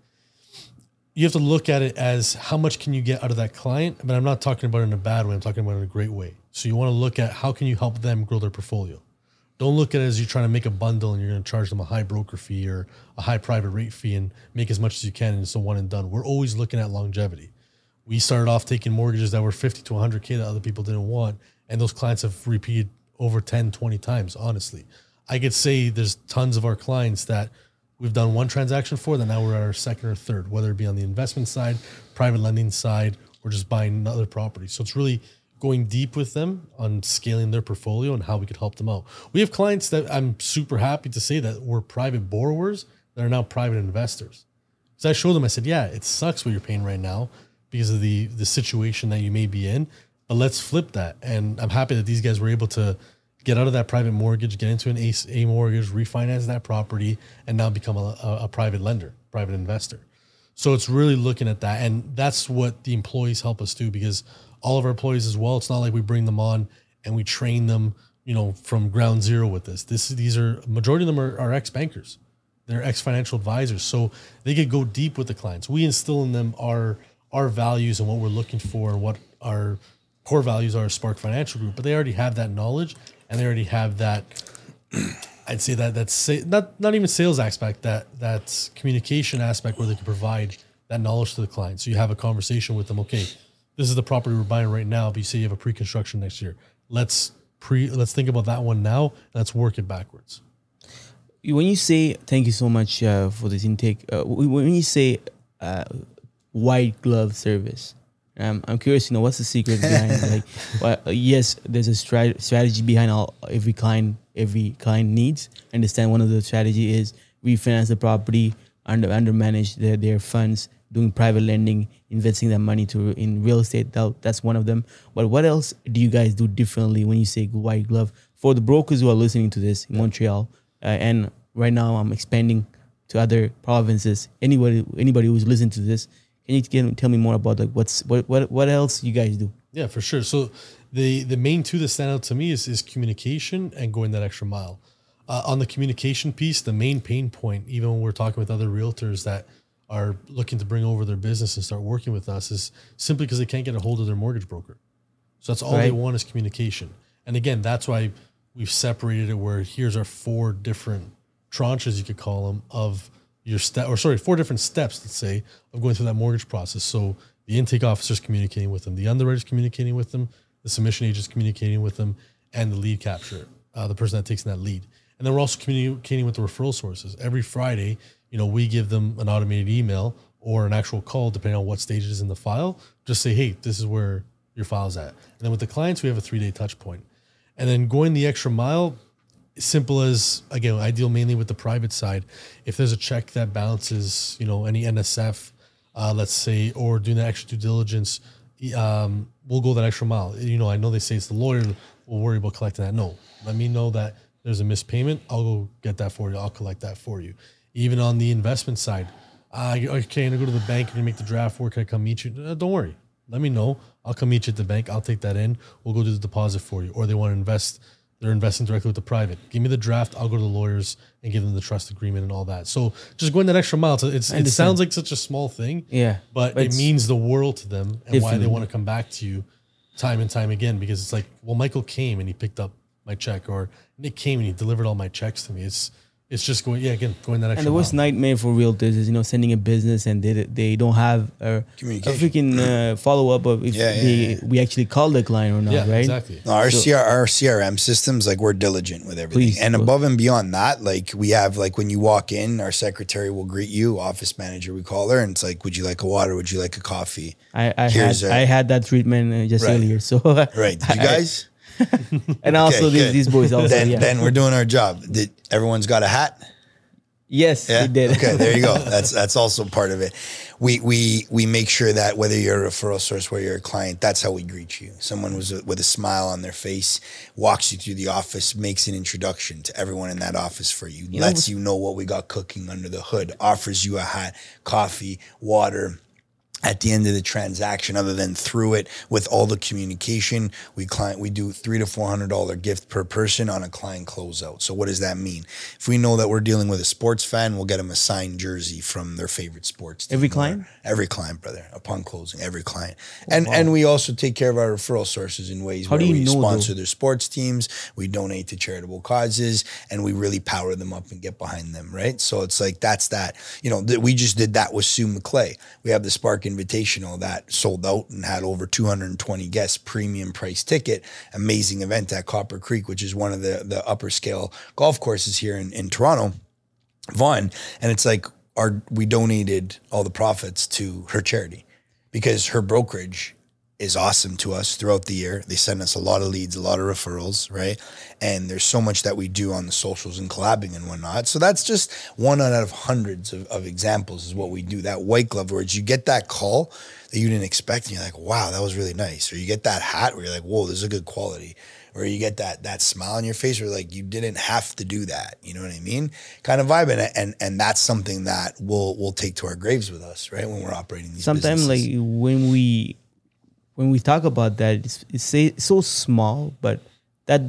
you have to look at it as how much can you get out of that client. But I'm not talking about it in a bad way. I'm talking about it in a great way. So you want to look at how can you help them grow their portfolio. Don't look at it as you're trying to make a bundle and you're going to charge them a high broker fee or a high private rate fee and make as much as you can and it's a one and done. We're always looking at longevity. We started off taking mortgages that were 50 to 100K that other people didn't want. And those clients have repeated over 10, 20 times, honestly. I could say there's tons of our clients that we've done one transaction for that now we're at our second or third, whether it be on the investment side, private lending side, or just buying another property. So it's really going deep with them on scaling their portfolio and how we could help them out. We have clients that I'm super happy to say that were private borrowers that are now private investors. So I showed them, I said, yeah, it sucks what you're paying right now because of the the situation that you may be in, but let's flip that. And I'm happy that these guys were able to get out of that private mortgage, get into an A, a mortgage, refinance that property, and now become a, a, a private lender, private investor. So it's really looking at that. And that's what the employees help us do because all of our employees as well, it's not like we bring them on and we train them, you know, from ground zero with this. This these are majority of them are, are ex bankers. They're ex financial advisors. So they could go deep with the clients. We instill in them our our values and what we're looking for and what our core values are Spark Financial Group, but they already have that knowledge and they already have that I'd say that that's sa- not not even sales aspect that that's communication aspect where they can provide that knowledge to the client. So you have a conversation with them. Okay, this is the property we're buying right now. But you say you have a pre-construction next year. Let's pre. Let's think about that one now. Let's work it backwards. When you say thank you so much uh, for this intake, uh, when you say uh, white glove service, um, I'm curious. You know, what's the secret behind? like, well, uh, yes, there's a strat- strategy behind all every client every client needs. I understand one of the strategy is refinance the property, under under manage their, their funds, doing private lending, investing that money to in real estate. That, that's one of them. But what else do you guys do differently when you say white glove for the brokers who are listening to this in Montreal? Uh, and right now, I'm expanding to other provinces. Anybody anybody who's listening to this, can you get, tell me more about like what's what what what else you guys do? Yeah, for sure. So the the main two that stand out to me is is communication and going that extra mile. Uh, on the communication piece, the main pain point, even when we're talking with other realtors that are looking to bring over their business and start working with us, is simply because they can't get a hold of their mortgage broker. So that's all right. they want is communication. And again, that's why we've separated it where here's our four different tranches, you could call them, of your step, or sorry, four different steps, let's say, of going through that mortgage process. So the intake officer's communicating with them, the underwriter's communicating with them, the submission agent's communicating with them, and the lead capture, uh, the person that takes in that lead. And then we're also communicating with the referral sources. Every Friday, you know, we give them an automated email or an actual call, depending on what stage it is in the file. Just say, hey, this is where your file's at. And then with the clients, we have a three day touch point. And then going the extra mile, simple as again, I deal mainly with the private side. If there's a check that balances, you know, any NSF, uh, let's say, or doing the extra due diligence, um, we'll go that extra mile. You know, I know they say it's the lawyer will worry about collecting that. No, let me know that there's a missed payment. I'll go get that for you. I'll collect that for you. Even on the investment side, uh, okay, I'm gonna go to the bank and make the draft work. Can I come meet you? Uh, don't worry. Let me know. I'll come meet you at the bank. I'll take that in. We'll go do the deposit for you. Or they want to invest they're investing directly with the private. Give me the draft. I'll go to the lawyers and give them the trust agreement and all that. So just going that extra mile. It's, it sounds like such a small thing. Yeah. But, but it means the world to them and why they want to come back to you time and time again because it's like, well, Michael came and he picked up my check or Nick came and he delivered all my checks to me. It's it's just going yeah again going that extra and the worst mile. nightmare for realtors is you know sending a business and they they don't have a, a freaking uh, follow up of if yeah, yeah, they, yeah. we actually call the client or not yeah, right? exactly. No, our so, CR, our CRM systems like we're diligent with everything. Please, and above and beyond that like we have like when you walk in our secretary will greet you office manager we call her and it's like would you like a water? Would you like a coffee? I I had a, I had that treatment uh, just right. earlier so right. Did you guys and also okay, these, these boys also then, then we're doing our job did everyone's got a hat Yes, yeah? did. okay, there you go. That's that's also part of it. We we we make sure that whether you're a referral source, whether you're a client, that's how we greet you. Someone was with a smile on their face, walks you through the office, makes an introduction to everyone in that office for you, lets you know what we got cooking under the hood, offers you a hat, coffee, water at the end of the transaction other than through it with all the communication we client we do three to four hundred dollar gift per person on a client closeout. So what does that mean? If we know that we're dealing with a sports fan we'll get them a signed jersey from their favorite sports team. Every client? Every client brother upon closing every client. Oh, and wow. and we also take care of our referral sources in ways How where we sponsor their sports teams we donate to charitable causes and we really power them up and get behind them right? So it's like that's that. You know we just did that with Sue McClay. We have the spark Invitational that sold out and had over 220 guests, premium price ticket, amazing event at Copper Creek, which is one of the, the upper scale golf courses here in, in Toronto, Vaughan. And it's like our we donated all the profits to her charity because her brokerage is awesome to us throughout the year. They send us a lot of leads, a lot of referrals, right? And there's so much that we do on the socials and collabing and whatnot. So that's just one out of hundreds of, of examples is what we do. That white glove where you get that call that you didn't expect and you're like, wow, that was really nice. Or you get that hat where you're like, whoa, this is a good quality. Or you get that that smile on your face where like you didn't have to do that. You know what I mean? Kind of vibe. And and, and that's something that we'll we'll take to our graves with us, right? When we're operating these Sometimes like when we when we talk about that, it's, it's so small, but that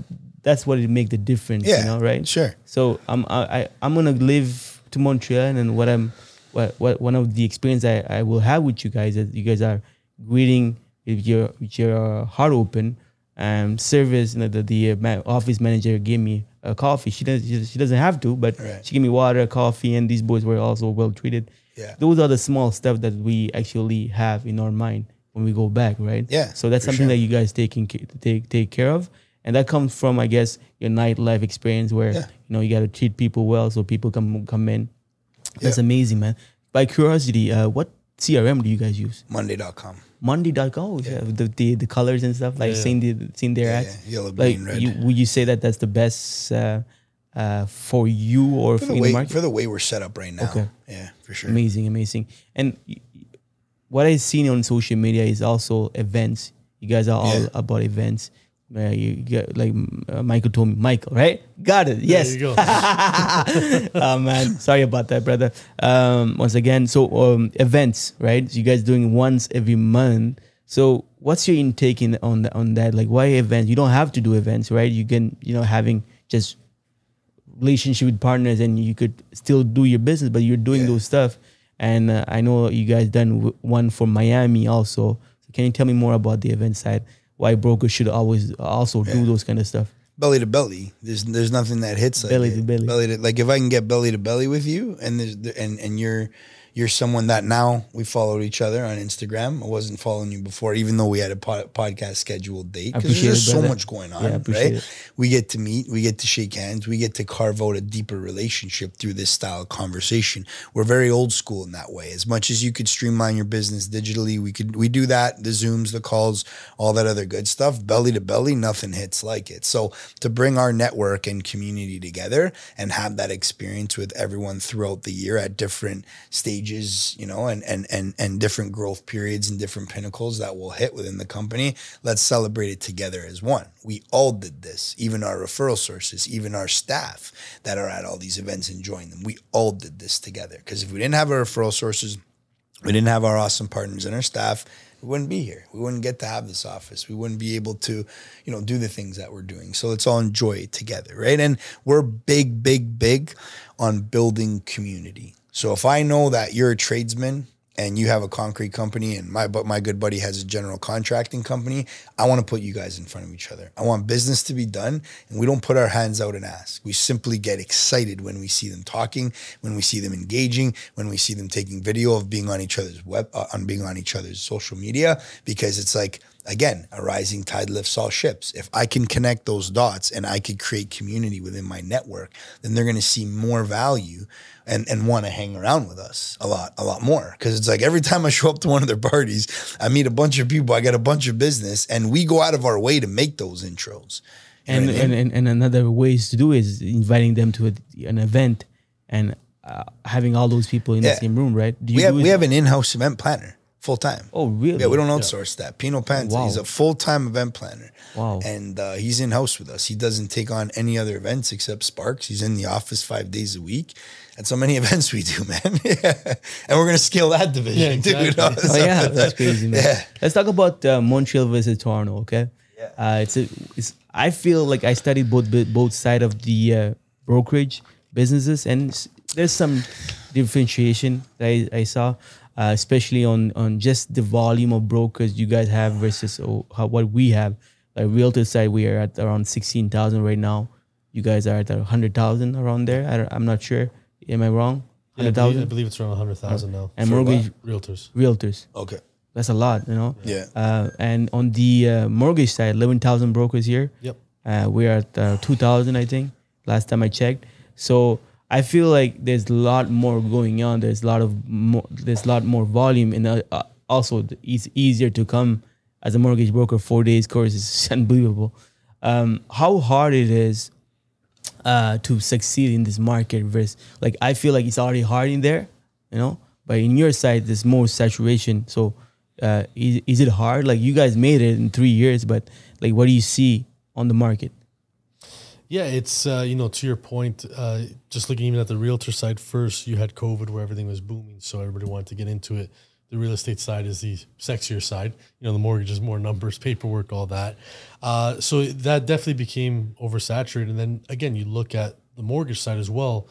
that's what it make the difference. Yeah, you know, right? Sure. So I'm I, I'm gonna live to Montreal, and what I'm what what one of the experience I, I will have with you guys is you guys are greeting with your with your heart open. Um, service. You know, the the uh, office manager gave me a coffee. She doesn't she doesn't have to, but right. she gave me water, coffee, and these boys were also well treated. Yeah. those are the small stuff that we actually have in our mind when we go back, right? Yeah, So that's something sure. that you guys taking take take care of, and that comes from, I guess, your nightlife experience where Yeah. you know you got to treat people well, so people come come in. That's Yeah. amazing, man. By curiosity, uh, what CRM do you guys use? Monday.com. Monday.com, oh, yeah. the, the the colors and stuff, like Yeah. seeing the seeing their Yeah, ads. yeah. Yellow, Like, green, red. you, would you say that that's the best uh, uh, for you or for for the in way the market? for the way we're set up right now. Okay. Yeah, for sure. Amazing, amazing. And y- y- what I've seen on social media is also events. You guys are all Yeah. about events. Uh, you get like uh, Michael told me, Michael, right? Got it. Yes. There you go. oh man, sorry about that, brother. Um, once again, so um, events, right? So you guys doing once every month. So what's your intake in on the, on that? Like, why events? You don't have to do events, right? You can, you know, having just relationship with partners, and you could still do your business, but you're doing Yeah. those stuff. And uh, I know you guys done w- one for Miami also. So can you tell me more about the event side? Why brokers should always also do those kind of stuff? belly to belly. There's there's nothing that hits like Belly it. to belly. Belly to like if I can get belly to belly with you, and there's and and you're you're someone that now we followed each other on Instagram. I wasn't following you before, even though we had a pod, podcast scheduled date because there's so much going on. Yeah, right? it. We get to meet, we get to shake hands, we get to carve out a deeper relationship through this style of conversation. We're very old school in that way. As much as you could streamline your business digitally, we could we do that. The zooms, the calls, all that other good stuff. Belly to belly, nothing hits like it. So to bring our network and community together and have that experience with everyone throughout the year at different stages, you know, and and and and different growth periods and different pinnacles that will hit within the company. Let's celebrate it together as one. We all did this, even our referral sources, even our staff that are at all these events enjoying them. We all did this together. Because if we didn't have our referral sources, we didn't have our awesome partners and our staff, we wouldn't be here. We wouldn't get to have this office. We wouldn't be able to, you know, do the things that we're doing. So let's all enjoy it together, right? And we're big, big, big on building community. So if I know that you're a tradesman and you have a concrete company and my but my good buddy has a general contracting company, I want to put you guys in front of each other. I want business to be done and we don't put our hands out and ask. We simply get excited when we see them talking, when we see them engaging, when we see them taking video of being on each other's web uh, on being on each other's social media because it's like again, a rising tide lifts all ships. If I can connect those dots and I could create community within my network, then they're going to see more value and, and want to hang around with us a lot, a lot more. Cause it's like every time I show up to one of their parties, I meet a bunch of people, I got a bunch of business and we go out of our way to make those intros. And, I mean? and, and and another ways to do is inviting them to a, an event and uh, having all those people in Yeah. the same room, right? Do we have, we have an in-house event planner full time. Oh, really? Yeah, we don't outsource that. Pino Panta, Wow. he's a full time event planner. Wow. And uh, he's in house with us. He doesn't take on any other events except Sparks. He's in the office five days a week. That's how many events we do, man. yeah. And we're going to scale that division, Yeah, dude. exactly. Oh yeah, that's crazy, man. Yeah. Let's talk about uh, Montreal versus Toronto, okay? Yeah. Uh, it's a, it's. I feel like I studied both both side of the uh, brokerage businesses, and there's some differentiation that I, I saw, uh, especially on on just the volume of brokers you guys have versus oh, how, what we have. Like realtor side, we are at around sixteen thousand right now. You guys are at hundred thousand around there. I don't, I'm not sure. Am I wrong? Yeah, I, Hundred believe, I believe it's around 100,000 now. and For mortgage Realtors. realtors. Okay. That's a lot, you know. Yeah. Uh, and on the uh, mortgage side, eleven thousand brokers here. Yep. Uh, we're at uh, two thousand, I think. Last time I checked. So I feel like there's a lot more going on. There's a lot of more. There's a lot more volume, and uh, uh, also it's easier to come as a mortgage broker. Four days course is unbelievable. Um, how hard it is uh, to succeed in this market versus like I feel like it's already hard in there, you know. But in your side, there's more saturation. So uh, is, is it hard? Like you guys made it in three years, but like what do you see on the market? Yeah, it's uh, you know to your point. Uh, just looking even at the realtor side first, you had COVID where everything was booming, so everybody wanted to get into it. The real estate side is the sexier side. You know, the mortgage is more numbers, paperwork, all that. Uh, so that definitely became oversaturated. And then again, you look at the mortgage side as well,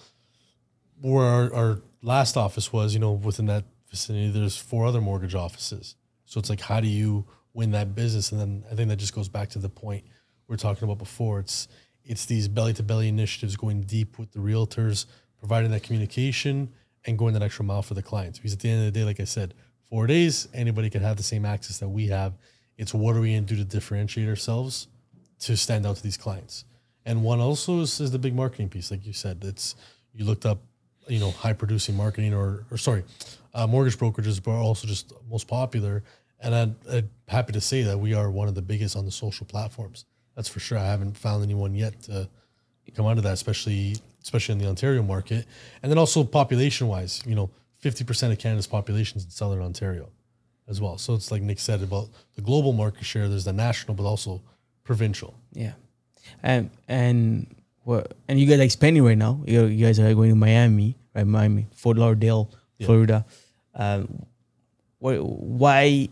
where our, our last office was. You know, within that vicinity, there's four other mortgage offices. So it's like, how do you win that business? And then I think that just goes back to the point we are talking about before. It's it's these belly to belly initiatives going deep with the realtors, providing that communication, and going that extra mile for the clients. Because at the end of the day, like I said, four days, anybody could have the same access that we have. It's what are we going to do to differentiate ourselves to stand out to these clients? And one also is, is the big marketing piece, like you said. It's you looked up, you know, high producing marketing or or sorry, uh, mortgage brokerages, but also just most popular. And I'm, I'm happy to say that we are one of the biggest on the social platforms. That's for sure. I haven't found anyone yet to come out of that, especially especially in the Ontario market. And then also population wise, you know, 50% of Canada's population is in Southern Ontario as well. So it's like Nick said about the global market share, there's the national, but also provincial. Yeah. And and what and you guys are expanding right now. You, you guys are going to Miami, right? Miami, Fort Lauderdale, Florida. Um, why, why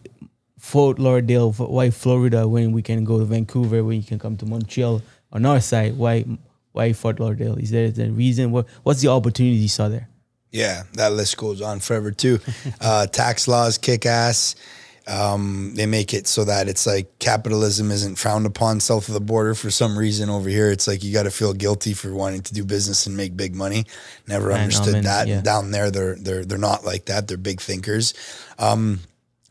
Fort Lauderdale? Why Florida when we can go to Vancouver? When you can come to Montreal on our side? Why why Fort Lauderdale? Is there a reason? What what's the opportunity you saw there? Yeah, that list goes on forever too. uh, tax laws kick ass. Um, they make it so that it's like capitalism isn't frowned upon south of the border for some reason. Over here, it's like you got to feel guilty for wanting to do business and make big money. Never understood that. yeah. Down there, they're they're they're not like that. They're big thinkers. Um,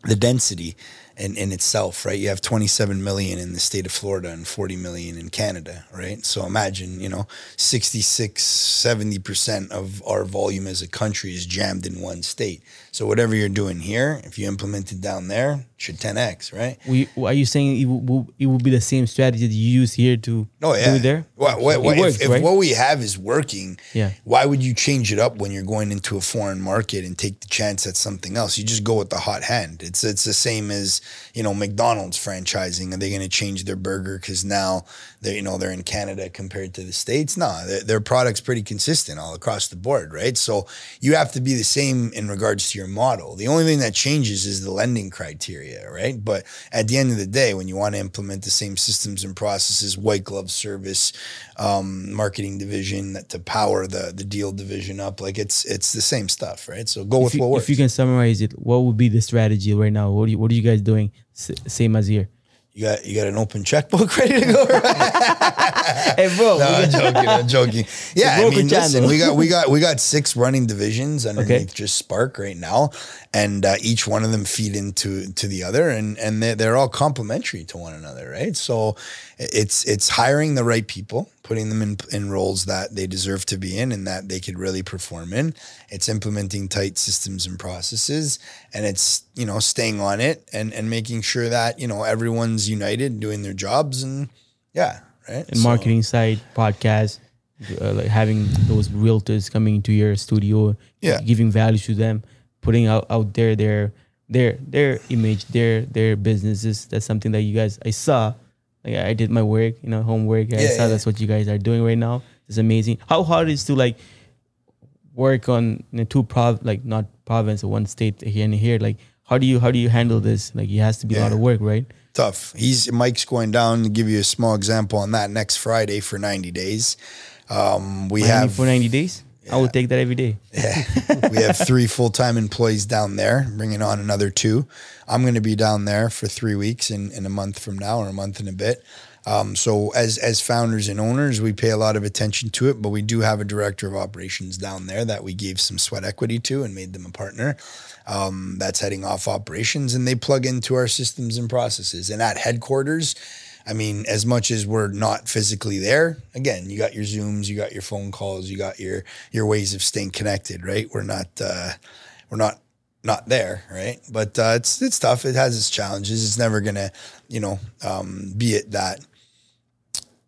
the density in, in itself, right? You have 27 million in the state of Florida and 40 million in Canada, right? So imagine, you know, 66, 70% of our volume as a country is jammed in one state. So whatever you're doing here, if you implement it down there, should 10x, right? We, are you saying it will, it will be the same strategy that you use here to Oh yeah. do there? What, what, It what- works, if, if right? what we have is working, Yeah. why would you change it up when you're going into a foreign market and take the chance at something else? You just go with the hot hand. It's it's the same as you know McDonald's franchising. Are they going to change their burger because now they you know they're in Canada compared to the states? No, their, their product's pretty consistent all across the board, right? So you have to be the same in regards to your model. The only thing that changes is the lending criteria, right? But at the end of the day, when you want to implement the same systems and processes, white glove service, um, marketing division that to power the the deal division up, like it's it's the same stuff, right? So go if with you, what works. if you can summarize it, what would be the strategy right now? What are you, what are you guys doing? S- same as here. You got you got an open checkbook ready to go. Hey, bro. no, I'm joking. I'm joking. Yeah, I mean, listen, we got we got we got six running divisions underneath Okay. just Spark right now, and uh, each one of them feed into to the other, and and they're, they're all complementary to one another, right? So it's it's hiring the right people, putting them in in roles that they deserve to be in, and that they could really perform in. It's implementing tight systems and processes, and it's you know staying on it and and making sure that you know everyone's united, doing their jobs, and yeah, right. and So- marketing side, podcast, uh, like having those realtors coming into your studio, Yeah. giving value to them, putting out, out there their their their image, their their businesses. That's something that you guys I saw. Like I did my work, you know, homework. I Yeah, saw yeah. that's what you guys are doing right now. It's amazing. How hard is to like work on you know, two prov like not province or one state here and here. Like how do you how do you handle this? Like it has to be a lot of work, right? tough. He's Mike's going down to give you a small example on that next Friday for 90 days. Um, we Miami have for ninety days. I would take that every day. we have three full time employees down there, bringing on another two. I'm going to be down there for three weeks in, in a month from now or a month and a bit. Um, so as as founders and owners, we pay a lot of attention to it, but we do have a director of operations down there that we gave some sweat equity to and made them a partner. Um, that's heading off operations, and they plug into our systems and processes. And at headquarters, I mean, as much as we're not physically there, again, you got your Zooms, you got your phone calls, you got your your ways of staying connected, right? We're not uh, we're not not there, right? But uh, it's it's tough. It has its challenges. It's never gonna, you know, um, be it that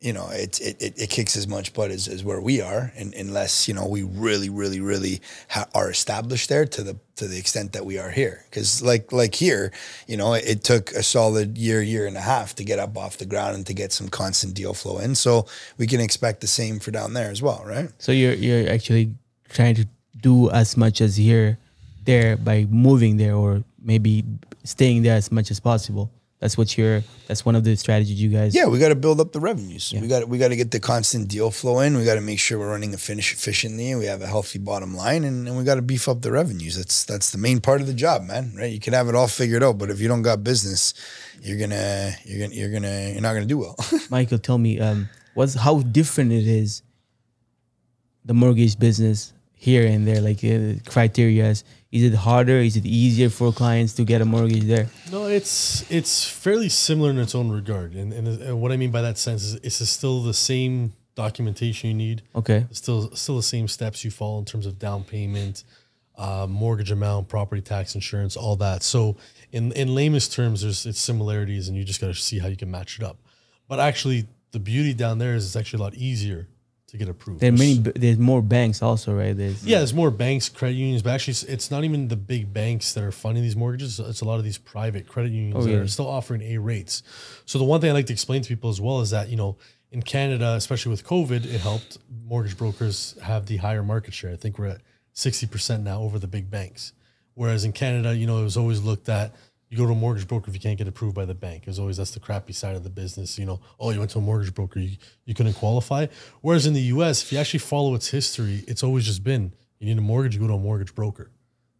you know, it, it, it, kicks as much butt as, as where we are, and unless you know we really, really, really ha- are established there to the to the extent that we are here. Because like like here, you know, it, it took a solid year, year and a half to get up off the ground and to get some constant deal flow in. So we can expect the same for down there as well, right? So you're you're actually trying to do as much as here, there by moving there, or maybe staying there as much as possible. That's what you're. That's one of the strategies you guys. Yeah, we got to build up the revenues. We got we got to get the constant deal flow in. We got to make sure we're running a finish efficiently. And we have a healthy bottom line, and, and we got to beef up the revenues. That's that's the main part of the job, man. Right? You can have it all figured out, but if you don't got business, you're gonna you're gonna you're gonna you're not gonna do well. Michael, tell me, um, what's how different it is, the mortgage business here and there, like uh, criteria? Is it harder? Is it easier for clients to get a mortgage there? No, it's it's fairly similar in its own regard, and and, and what I mean by that sense is it's still the same documentation you need. Okay. Still still the same steps you follow in terms of down payment, uh, mortgage amount, property tax, insurance, all that. So in in lamest terms, there's it's similarities, and you just got to see how you can match it up. But actually, the beauty down there is it's actually a lot easier to get approved. There are many. There's more banks also, right? There's yeah, there's more banks, credit unions, but actually, it's, it's not even the big banks that are funding these mortgages. It's a lot of these private credit unions Oh, that yeah. are still offering A rates. So the one thing I like to explain to people as well is that you know in Canada, especially with COVID, it helped mortgage brokers have the higher market share. I think we're at sixty percent now over the big banks. Whereas in Canada, you know, it was always looked at. You go to a mortgage broker if you can't get approved by the bank. Was always that's the crappy side of the business. You know, oh, you went to a mortgage broker, you, you couldn't qualify. Whereas in the U.S., if you actually follow its history, it's always just been you need a mortgage, you go to a mortgage broker.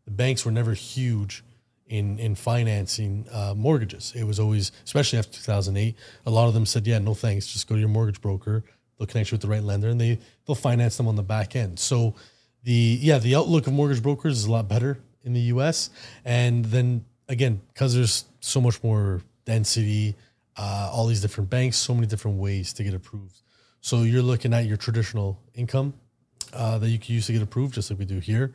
The banks were never huge in in financing uh, mortgages. It was always, especially after 2008, a lot of them said, "Yeah, no thanks, just go to your mortgage broker. They'll connect you with the right lender, and they they'll finance them on the back end." So the yeah, the outlook of mortgage brokers is a lot better in the U.S. And then again, because there's so much more density, uh, all these different banks, so many different ways to get approved. So you're looking at your traditional income uh, that you can use to get approved, just like we do here.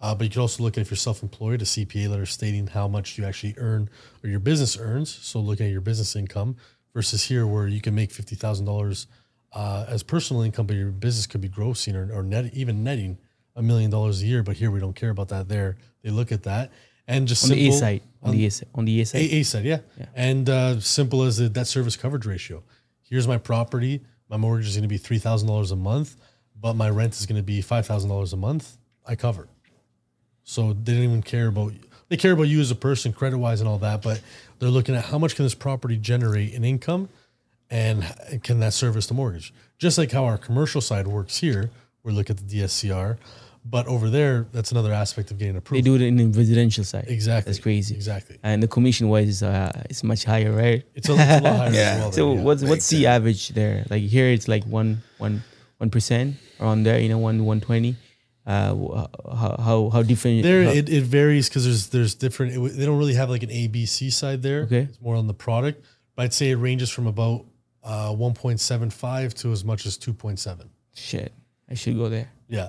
Uh, but you can also look at if you're self-employed, a CPA letter stating how much you actually earn or your business earns. So looking at your business income versus here where you can make fifty thousand dollars uh, as personal income, but your business could be grossing or, or net even netting a million dollars a year. But here we don't care about that. There they look at that and just on simple, the A side. On the A side. On the A side. a, side, yeah. And uh, simple as the debt service coverage ratio. Here's my property. My mortgage is going to be three thousand dollars a month, but my rent is going to be five thousand dollars a month. I cover. So they don't even care about. They care about you as a person, credit wise, and all that. But they're looking at how much can this property generate in income, and can that service the mortgage? Just like how our commercial side works here, we look at the DSCR. But over there, that's another aspect of getting approved. They do it in the residential side. exactly. That's crazy. Exactly. And the commission wise is uh, it's much higher, right? It's a, it's a lot higher Yeah. as well. So there, yeah. what's what's the average there? Like here it's like one one one percent around there, you know, one one twenty. Uh, how how how different? There, how- it, it varies because there's there's different. It, they don't really have like an A B C side there. Okay. it's more on the product. But I'd say it ranges from about uh, 1.75 to as much as 2.7. shit. I should go there. Yeah,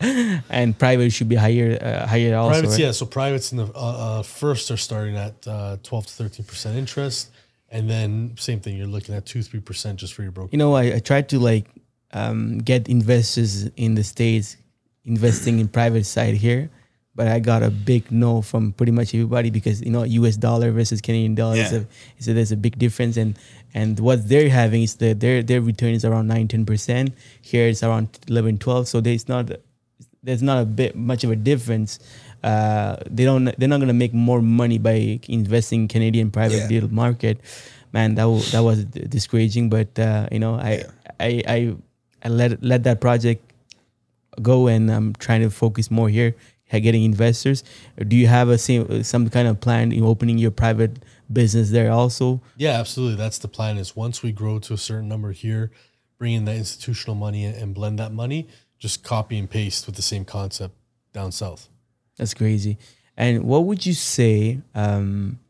And private should be higher uh, higher also. privates. right? Yeah, so privates in the uh, uh, first are starting at uh, 12 to 13 percent interest, and then same thing. You're looking at two three percent just for your broker. You know, I, I tried to like um, get investors in the states investing in private side here, but I got a big no from pretty much everybody because you know U.S. dollar versus Canadian dollar is, Yeah. a, there's a big difference, and and what they're having is that their their return is around nine ten percent. Here it's around 11, 12. So there's not there's not a bit much of a difference. Uh, they don't they're not gonna make more money by investing in Canadian private Yeah. deal market. Man, that w- that was discouraging. But uh, you know, I, Yeah. I I I let let that project go, and I'm trying to focus more here, getting investors. Do you have a same some kind of plan in opening your private business there also? Yeah, absolutely. That's the plan. Is once we grow to a certain number here, bring in that institutional money and blend that money, just copy and paste with the same concept down south. That's crazy. And what would you say? Um,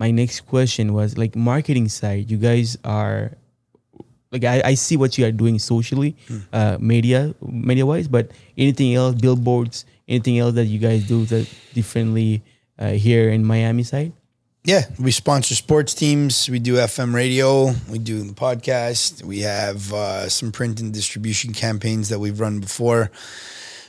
my next question was like marketing side. You guys are like I, I see what you are doing socially, uh, media media wise, but anything else, billboards, anything else that you guys do that differently uh, here in Miami side? Yeah, we sponsor sports teams. We do FM radio. We do the podcast. We have uh, some print and distribution campaigns that we've run before.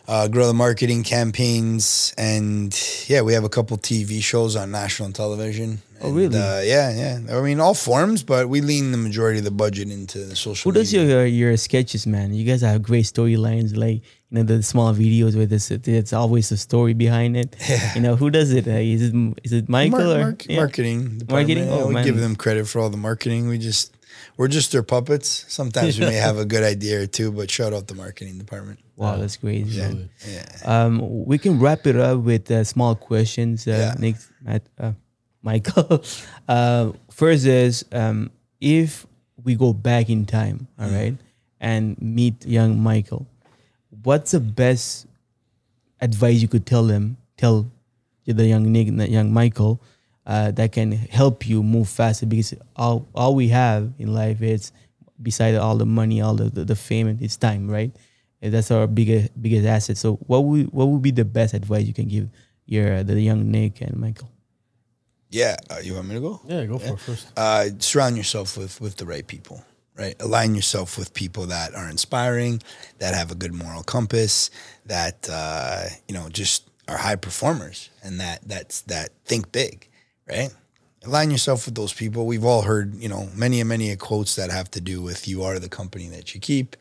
Uh, grow the marketing campaigns, and yeah, we have a couple TV shows on national television. Oh, And, really? Uh, yeah, yeah. I mean, all forms, but we lean the majority of the budget into the social. Who does media. your your sketches, man? You guys have great storylines, like you know the small videos where there's there's always a story behind it. Yeah. You know who does it? Uh, is it is it Michael Mar- or mark- yeah. marketing department. Marketing? Yeah, Oh, we man. give them credit for all the marketing. We just we're just their puppets. Sometimes we may have a good idea or two, but shout out the marketing department. Wow, that's crazy. Yeah. Um, we can wrap it up with uh, small questions. Uh, Yeah. Next, Matt, uh, Michael. uh, first is um, if we go back in time, all Mm. right, and meet young Michael, what's the best advice you could tell them, tell the young Nick, the young Michael, uh, that can help you move faster? Because all all we have in life is, beside all the money, all the the, the fame, it's time, right? And that's our biggest biggest asset. So, what would what would be the best advice you can give your the young Nick and Michael? Yeah, uh, you want me to go? Yeah, go for it first. Uh, surround yourself with with the right people. Right, align yourself with people that are inspiring, that have a good moral compass, that uh, you know just are high performers, and that that's that think big. Right, align yourself with those people. We've all heard you know many and many quotes that have to do with you are the company that you keep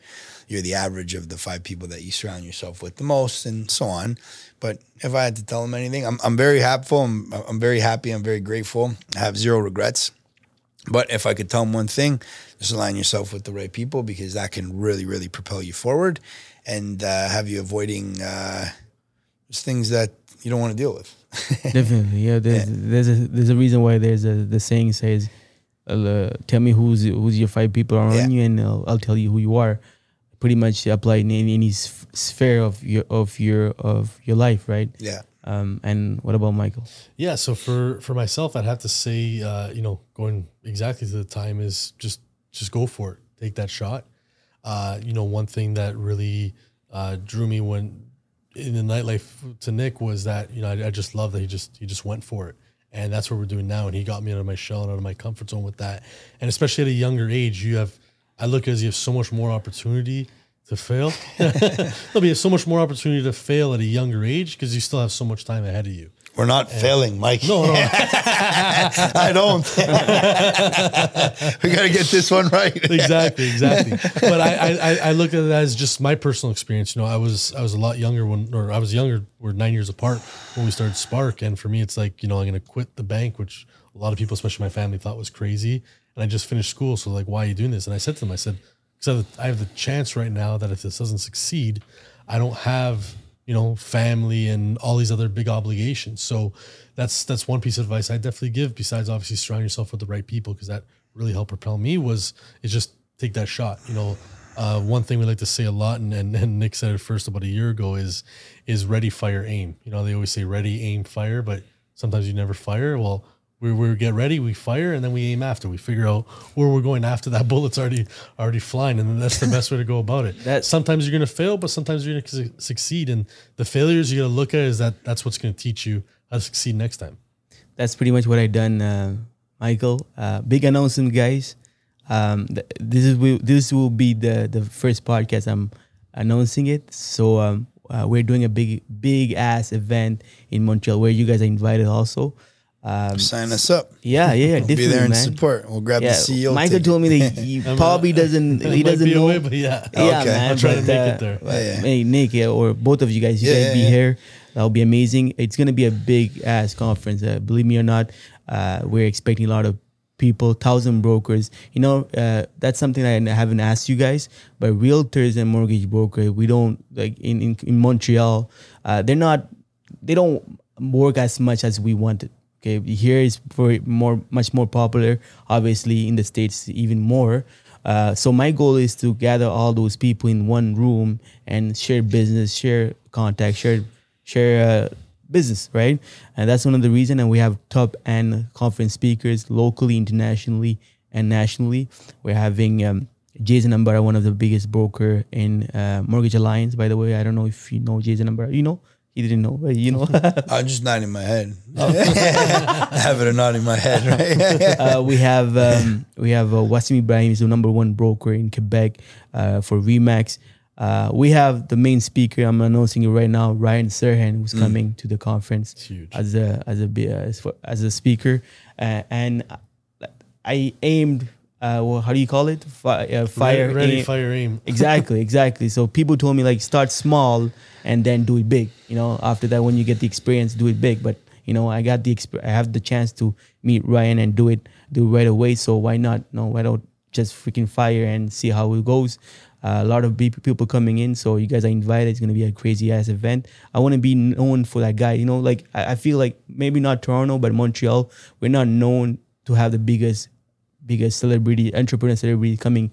you're the average of the five people that you surround yourself with the most, and so on. But if I had to tell them anything, I'm, I'm very happy. I'm, I'm very happy. I'm very grateful. I have zero regrets. But if I could tell them one thing, just align yourself with the right people because that can really, really propel you forward and uh, have you avoiding uh, things that you don't want to deal with. Definitely, yeah. There's yeah. there's a there's a reason why there's a the saying says, uh, "Tell me who's who's your five people around yeah. you, and I'll, I'll tell you who you are." Pretty much apply in any, any sphere of your of your of your life, right? Yeah. Um, and what about Michael? Yeah, so for for myself, I'd have to say, uh, you know, going exactly to the time is just just go for it, take that shot. Uh, you know, one thing that really uh, drew me when in the nightlife to Nick was that you know I, I just love that he just he just went for it and that's what we're doing now. And he got me out of my shell and out of my comfort zone with that. And especially at a younger age, you have I look at it as you have so much more opportunity to fail. There'll be so much more opportunity to fail at a younger age because you still have so much time ahead of you. We're not and failing, Mike. No, no. I don't. we got to get this one right. exactly, exactly. But I, I, I look at it as just my personal experience. You know, I was, I was a lot younger when, or I was younger. We're nine years apart when we started Spark, and for me, it's like, you know, I'm going to quit the bank, which a lot of people, especially my family, thought was crazy. And I just finished school, so like, why are you doing this? And I said to them, I said, because I have the chance right now that if this doesn't succeed, I don't have you know family and all these other big obligations. So that's that's one piece of advice I definitely give. Besides, obviously, surround yourself with the right people because that really helped propel me. Was is just take that shot. You know, uh, one thing we like to say a lot, and, and, and Nick said it first about a year ago, is is ready, fire, aim. You know, they always say ready, aim, fire, but sometimes you never fire. Well, we, we get ready, we fire, and then we aim after. We figure out where we're going after that bullet's already already flying, and that's the best way to go about it. That sometimes you're going to fail, but sometimes you're going to su- succeed. And the failures you got to look at is that that's what's going to teach you how to succeed next time. That's pretty much what I done, uh, Michael. Uh, big announcement, guys. Um, th- this is will, this will be the the first podcast I'm announcing it. So um, uh, we're doing a big big ass event in Montreal where you guys are invited also. Um, Sign us up. Yeah, yeah, we'll be there and man. support. We'll grab yeah, the CEO. Michael ticket. told me that he probably doesn't. he doesn't know. Away, but yeah, yeah, okay. man. I'm trying but, to make uh, it there. Uh, yeah, yeah. Hey, Nick, yeah, or both of you guys, you yeah, guys be here. That'll be amazing. It's gonna be a big ass conference. Uh, believe me or not, uh, we're expecting a lot of people, thousand brokers. You know, uh, that's something I haven't asked you guys. But realtors and mortgage brokers, we don't like in in, in Montreal. Uh, they're not. They don't work as much as we wanted Okay, here is more, much more popular. Obviously, in the states, even more. Uh, so my goal is to gather all those people in one room and share business, share contact, share share uh, business, right? And that's one of the reason. And we have top end conference speakers locally, internationally, and nationally. We're having um, Jason Ambara, one of the biggest broker in uh, Mortgage Alliance. By the way, I don't know if you know Jason Ambara. You know? He didn't know, you know. I'm just nodding my head. I have it a nod in my head, right? uh, we have um, we have uh, Wasim Ibrahim, is the number one broker in Quebec uh, for Remax. Uh, we have the main speaker. I'm announcing it right now, Ryan Serhant, who's mm. coming to the conference as a as a as, for, as a speaker. Uh, and I aimed uh, well, how do you call it? Fi- uh, fire, ready, aim. fire, aim. exactly, exactly. So people told me like start small and then do it big. You know, after that, when you get the experience, do it big. But you know, I got the exp- I have the chance to meet Ryan and do it, do it right away. So why not? No, why don't just freaking fire and see how it goes? Uh, a lot of people coming in, so you guys are invited. It's gonna be a crazy ass event. I want to be known for that guy. You know, like I, I feel like maybe not Toronto, but Montreal, we're not known to have the biggest biggest celebrity, entrepreneur celebrity coming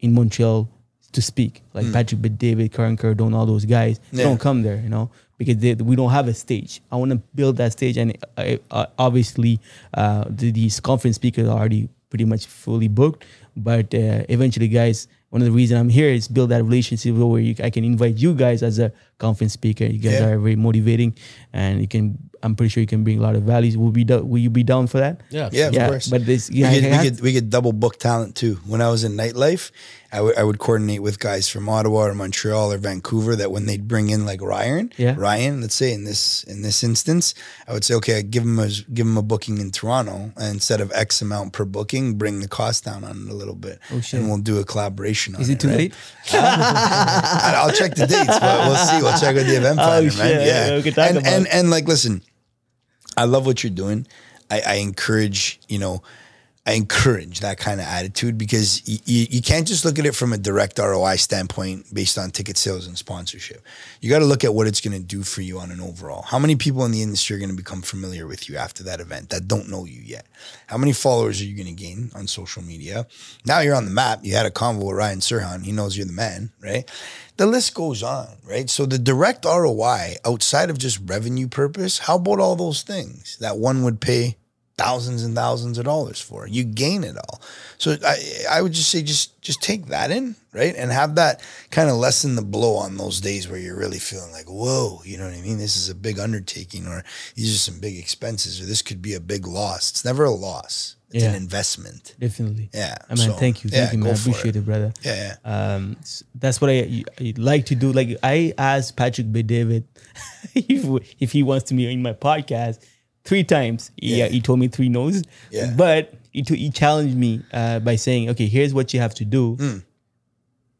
in Montreal to speak, like Hmm. Patrick Bet David, Karen Cardone, all those guys. They don't come there, you know, because they, we don't have a stage. I want to build that stage, and uh, uh, obviously, uh, the, these conference speakers are already pretty much fully booked. But uh, eventually, guys, one of the reasons I'm here is build that relationship where you, I can invite you guys as a conference speaker. You guys Yeah. are very motivating, and you can. I'm pretty sure you can bring a lot of values. Will be do, will you be down for that? Yeah. Yeah, of yeah, course. but this we, yeah, could, we, have- could, we could double book talent too. When I was in nightlife, I would coordinate with guys from Ottawa or Montreal or Vancouver that when they'd bring in like Ryan, Yeah. Ryan, let's say in this in this instance, I would say, okay, I give him a give him a booking in Toronto, and instead of X amount per booking, bring the cost down on it a little bit, Oh, shit. and we'll do a collaboration. on is it too right? late? I- I'll check the dates, but we'll see. We'll check with the event Oh, planner, shit. man. Yeah, Yeah, we can talk and, about and it. and like, listen, I love what you're doing. I, I encourage, you know, I encourage that kind of attitude because you, you, you can't just look at it from a direct ROI standpoint based on ticket sales and sponsorship. You got to look at what it's going to do for you on an overall. How many people in the industry are going to become familiar with you after that event that don't know you yet? How many followers are you going to gain on social media? Now you're on the map. You had a convo with Ryan Serhant. He knows you're the man, right? The list goes on, right? So the direct ROI outside of just revenue purpose, how about all those things that one would pay thousands and thousands of dollars for. You gain it all. So I I would just say just just take that in, right? And have that kind of lessen the blow on those days where you're really feeling like, whoa, you know what I mean? This is a big undertaking or these are some big expenses or this could be a big loss. It's never a loss. It's an investment. Definitely. Yeah. I mean, so, thank you, yeah, thank you, go man. I appreciate it. brother. Yeah, yeah. Um, that's what I, I like to do. Like I asked Patrick Bet-David if, if he wants to be in my podcast three times. He, Yeah. he told me three no's. Yeah. But he, he challenged me uh, by saying, "Okay, here's what you have to do Hmm.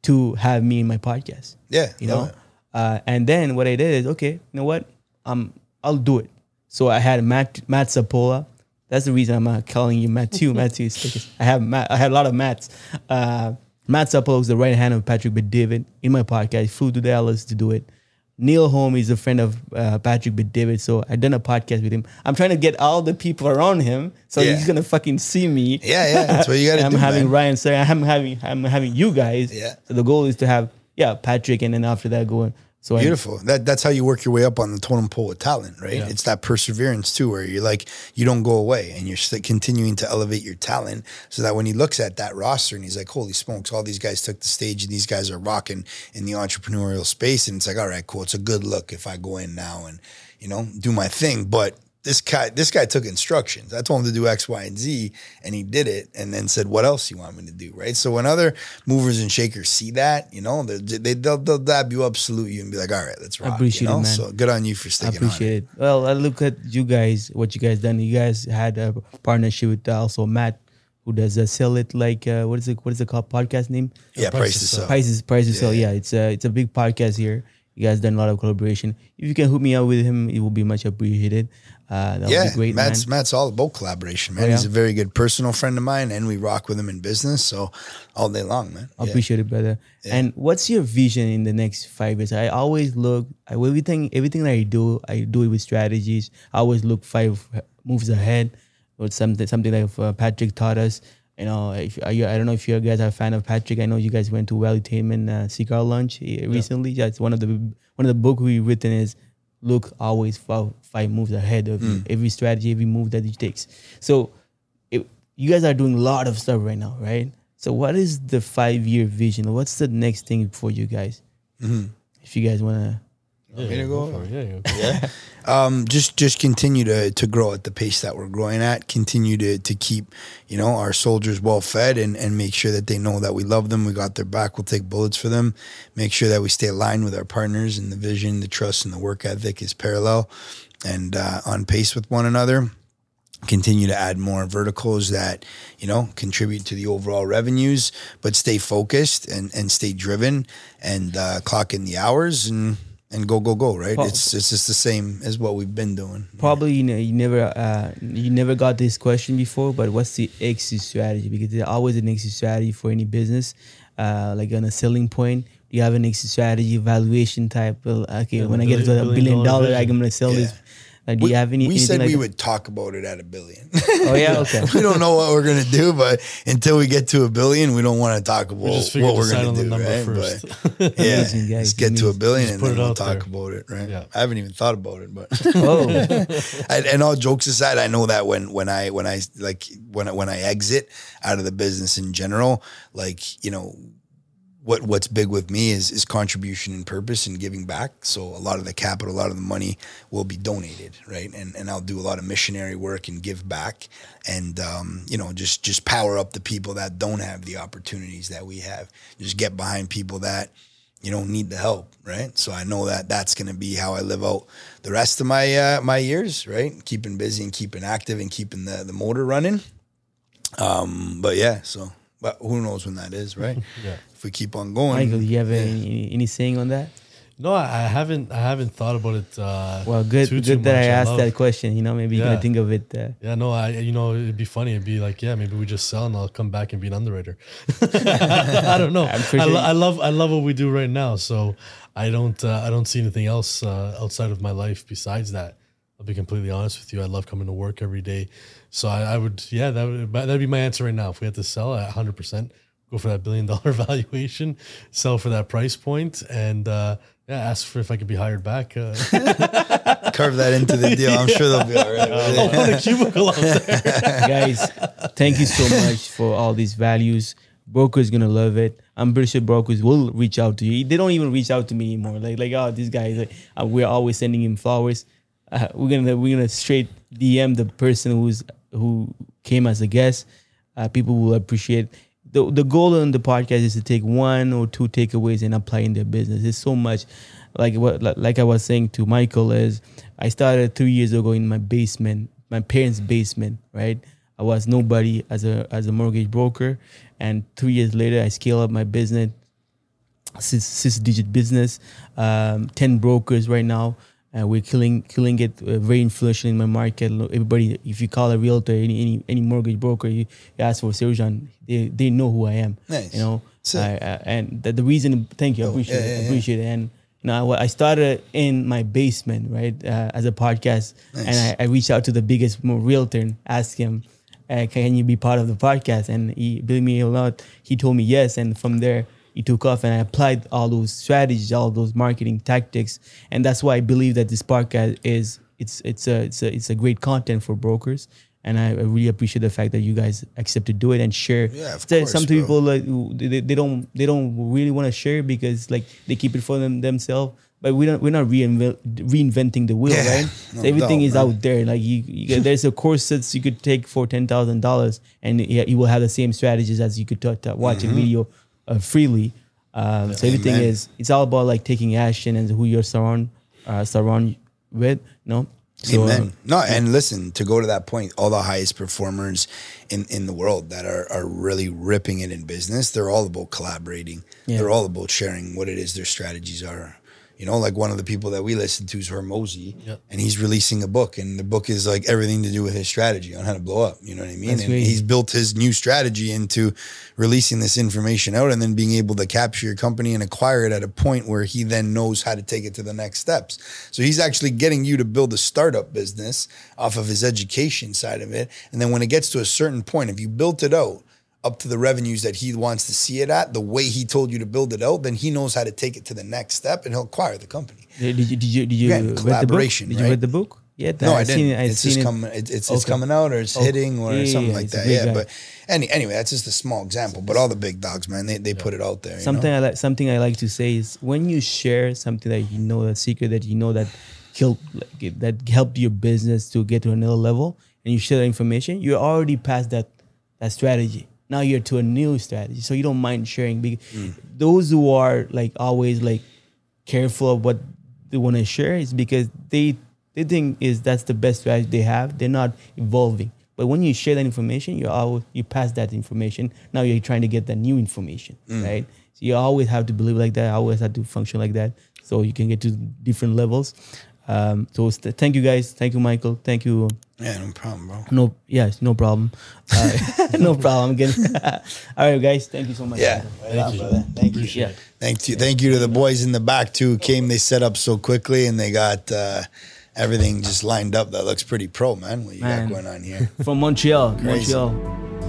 to have me in my podcast." Yeah. you know. Uh, and then what I did is, okay, you know what? Um, I'll do it. So I had Matt Matt Sapaula. That's the reason I'm uh, calling you Matthew. Matthew is because I have Matt, I had a lot of Matts. Uh, Matt Sapaula is the right hand of Patrick Bet-David in my podcast. He flew to Dallas to do it. Neil Holm is a friend of uh, Patrick Bet-David, so I done a podcast with him. I'm trying to get all the people around him, so Yeah. he's gonna fucking see me. Yeah, yeah. That's what you got to do. I'm having man. Ryan say I'm having I'm having you guys. Yeah. So the goal is to have yeah Patrick and then after that going. So I- Beautiful. That that's how you work your way up on the totem pole with talent, right? Yeah. It's that perseverance too, where you're like you don't go away and you're continuing to elevate your talent, so that when he looks at that roster and he's like, "Holy smokes! All these guys took the stage and these guys are rocking in the entrepreneurial space," and it's like, "All right, cool. It's a good look if I go in now and you know do my thing." But this guy, this guy took instructions. I told him to do X, Y, and Z, and he did it, and then said, "What else you want me to do?" Right. So when other movers and shakers see that, you know, they, they they'll, they'll dab you up, salute you, and be like, "All right, let's rock." appreciate you know? it, man. So good on you for I sticking appreciate it. Well, I look at you guys, what you guys done. You guys had a partnership with uh, also Matt, who does uh, sell it like uh, what is it? What is it called? Podcast name? it. Yeah, Price prices is. Prices, prices sell. Yeah, it's a it's a big podcast here. You guys done a lot of collaboration. If you can hook me up with him, it will be much appreciated. Uh, that Yeah, great, Matt's man. Matt's all about collaboration, man. Oh, yeah? He's a very good personal friend of mine, and we rock with him in business. So all day long, man. I Yeah. appreciate it, brother. And what's your vision in the next five years? I always look. I everything everything that I do, I do it with strategies. I always look five moves ahead, or something something like uh, Patrick taught us. You know, if are you, I don't know if you guys are a fan of Patrick. I know you guys went to Valuetainment uh, cigar lunch uh, recently. That's one of the one of the book we written is look always five, five moves ahead of you. Hmm. Every strategy, every move that he takes. So it, you guys are doing a lot of stuff right now, right? So what is the five year vision? What's the next thing for you guys? Mm-hmm. If you guys wanna, Yeah, me to go? for it. Yeah, um, just just continue to to grow at the pace that we're growing at. Continue to to keep you know our soldiers well fed and and make sure that they know that we love them. We got their back. We'll take bullets for them. Make sure that we stay aligned with our partners and the vision, the trust, and the work ethic is parallel and uh, on pace with one another. Continue to add more verticals that you know contribute to the overall revenues, but stay focused and and stay driven and uh, clock in the hours and and go go go right Well- it's it's just the same as what we've been doing probably you know you never uh, you never got this question before, but what's the exit strategy? Because there's always an exit strategy for any business, uh, like on a selling point. Do you have an exit strategy, valuation type? Well, okay, Yeah, when the I get to a billion- billion billion dollar dollar, I'm gonna sell this. Like, do you have any? we said like we that? would talk about it at a billion. Oh yeah, okay. we don't know what we're gonna do, but until we get to a billion, we don't want to talk about just what we're gonna on the do, number right? first. But yeah, Amazing, guys, let's get to a billion and then we'll talk there. about it, right? Yeah. I haven't even thought about it, but Oh, and, and all jokes aside, I know that when when I when I like when when I exit out of the business in general, like you know, what what's big with me is is contribution and purpose and giving back. So a lot of the capital, a lot of the money will be donated, right? And and I'll do a lot of missionary work and give back, and um, you know, just just power up the people that don't have the opportunities that we have. Just get behind people that you don't need the help right so i know that that's going to be how i live out the rest of my uh, my years right keeping busy and keeping active and keeping the the motor running um but yeah so but who knows when that is right Yeah. if we keep on going Michael, you have yeah. any, any any saying on that? No, I I haven't. I haven't thought about it. Uh, Well, good, too, good too that I much. asked love- that question. You know, maybe you're Yeah. gonna think of it. Uh, Yeah, no, I you know it'd be funny. It'd be like, yeah, maybe we just sell and I'll come back and be an underwriter. I don't know. I'm I, lo- I love I love what we do right now. So I don't uh, I don't see anything else uh, outside of my life besides that. I'll be completely honest with you. I love coming to work every day. So I, I would yeah that would that'd be my answer right now. If we had to sell at 100 percent, go for that billion dollar valuation, sell for that price point, and uh, yeah, ask for if I could be hired back. Uh, carve that into the deal i'm sure they'll be all right. I'll put a cubicle out there. guys, thank you so much for all these values. Broker's gonna love it. I'm pretty sure brokers will reach out to you. They don't even reach out to me anymore. Like, like, oh, this guy like, uh, we're always sending him flowers. Uh, we're gonna we're gonna straight DM the person who's who came as a guest. Uh, people will appreciate. The, the goal on the podcast is to take one or two takeaways and apply in their business. It's so much like what like- I was saying to Michael is I started three years ago in my basement, my parents' basement, right? I was nobody as a as a mortgage broker, and three years later I scale up my business, six six digit business, um, ten brokers right now. Uh, we're killing killing it uh, very influential in my market. Everybody, if you call a realtor, any any, any mortgage broker, you, you ask for Serjan, they they know who I am. Nice. You know, Sick. I, I, and the, the reason, thank you, I Oh, appreciate yeah, it, I yeah. appreciate it. And you know, I, I started in my basement, right, uh, as a podcast, Nice. and I, I reached out to the biggest realtor and asked him, uh, "Can you be part of the podcast?" And he, believe me or not, he told me yes. And from there, he took off, and I applied all those strategies, all those marketing tactics, and that's why I believe that this podcast is it's it's a it's a it's a great content for brokers. And I, I really appreciate the fact that you guys accept to do it and share. Yeah, of course, some bro. people like they, they don't they don't really want to share because like they keep it for them themselves. But we don't we're not reinvent, reinventing the wheel, Yeah, right? no so everything doubt, is man. out there. Like you, you there's a course that you could take for ten thousand dollars, and yeah, you will have the same strategies as you could t- t- watch a mm-hmm. video uh, freely. Um, so everything. Amen. is it's all about like taking action and who you're surround uh, surround with. No, so Amen. No, and listen, to go to that point, all the highest performers in, in the world that are, are really ripping it in business, they're all about collaborating. Yeah. They're all about sharing what it is their strategies are. You know, like one of the people that we listen to is Hormozi, Yep. and he's releasing a book, and the book is like everything to do with his strategy on how to blow up. You know what I mean? That's and great. he's built his new strategy into releasing this information out and then being able to capture your company and acquire it at a point where he then knows how to take it to the next steps. So he's actually getting you to build a startup business off of his education side of it. And then when it gets to a certain point, if you built it out up to the revenues that he wants to see it at, the way he told you to build it out, then he knows how to take it to the next step and he'll acquire the company. did you did you did you Again, read the book? collaboration, Did you right? read the book? Yeah, No, I I've didn't. seen it. It's seen just it. coming. It's it's, it's coming out, or it's Okay. hitting, or Yeah, yeah, something yeah, like that. Yeah, guy. but any anyway, that's just a small example. But all the big dogs, man, they, they put it out there. you know? something I like something I like to say is when you share something that you know a secret that you know that help like, that helped your business to get to another level and you share that information, you're already past that that strategy. Now you're to a new strategy, so you don't mind sharing. Because Mm. those who are like always like careful of what they want to share is because they they think is that's the best strategy they have. They're not evolving. But when you share that information, you always you pass that information. Now you're trying to get that new information, Mm. right? So you always have to believe like that. Always have to function like that, so you can get to different levels. Um, so st- thank you guys. Thank you, Michael. Thank you. Yeah, no problem, bro. No, yes, no problem. Uh, no problem. Again. All right, guys. Thank you so much. Yeah, Thank right you. brother. Thank you. Appreciate Yeah. it. Thank you. Thank you to the boys in the back too. Came, they set up so quickly, and they got uh, everything just lined up. That looks pretty pro, man. What you Man. got going on here? From Montreal, Crazy. Montreal.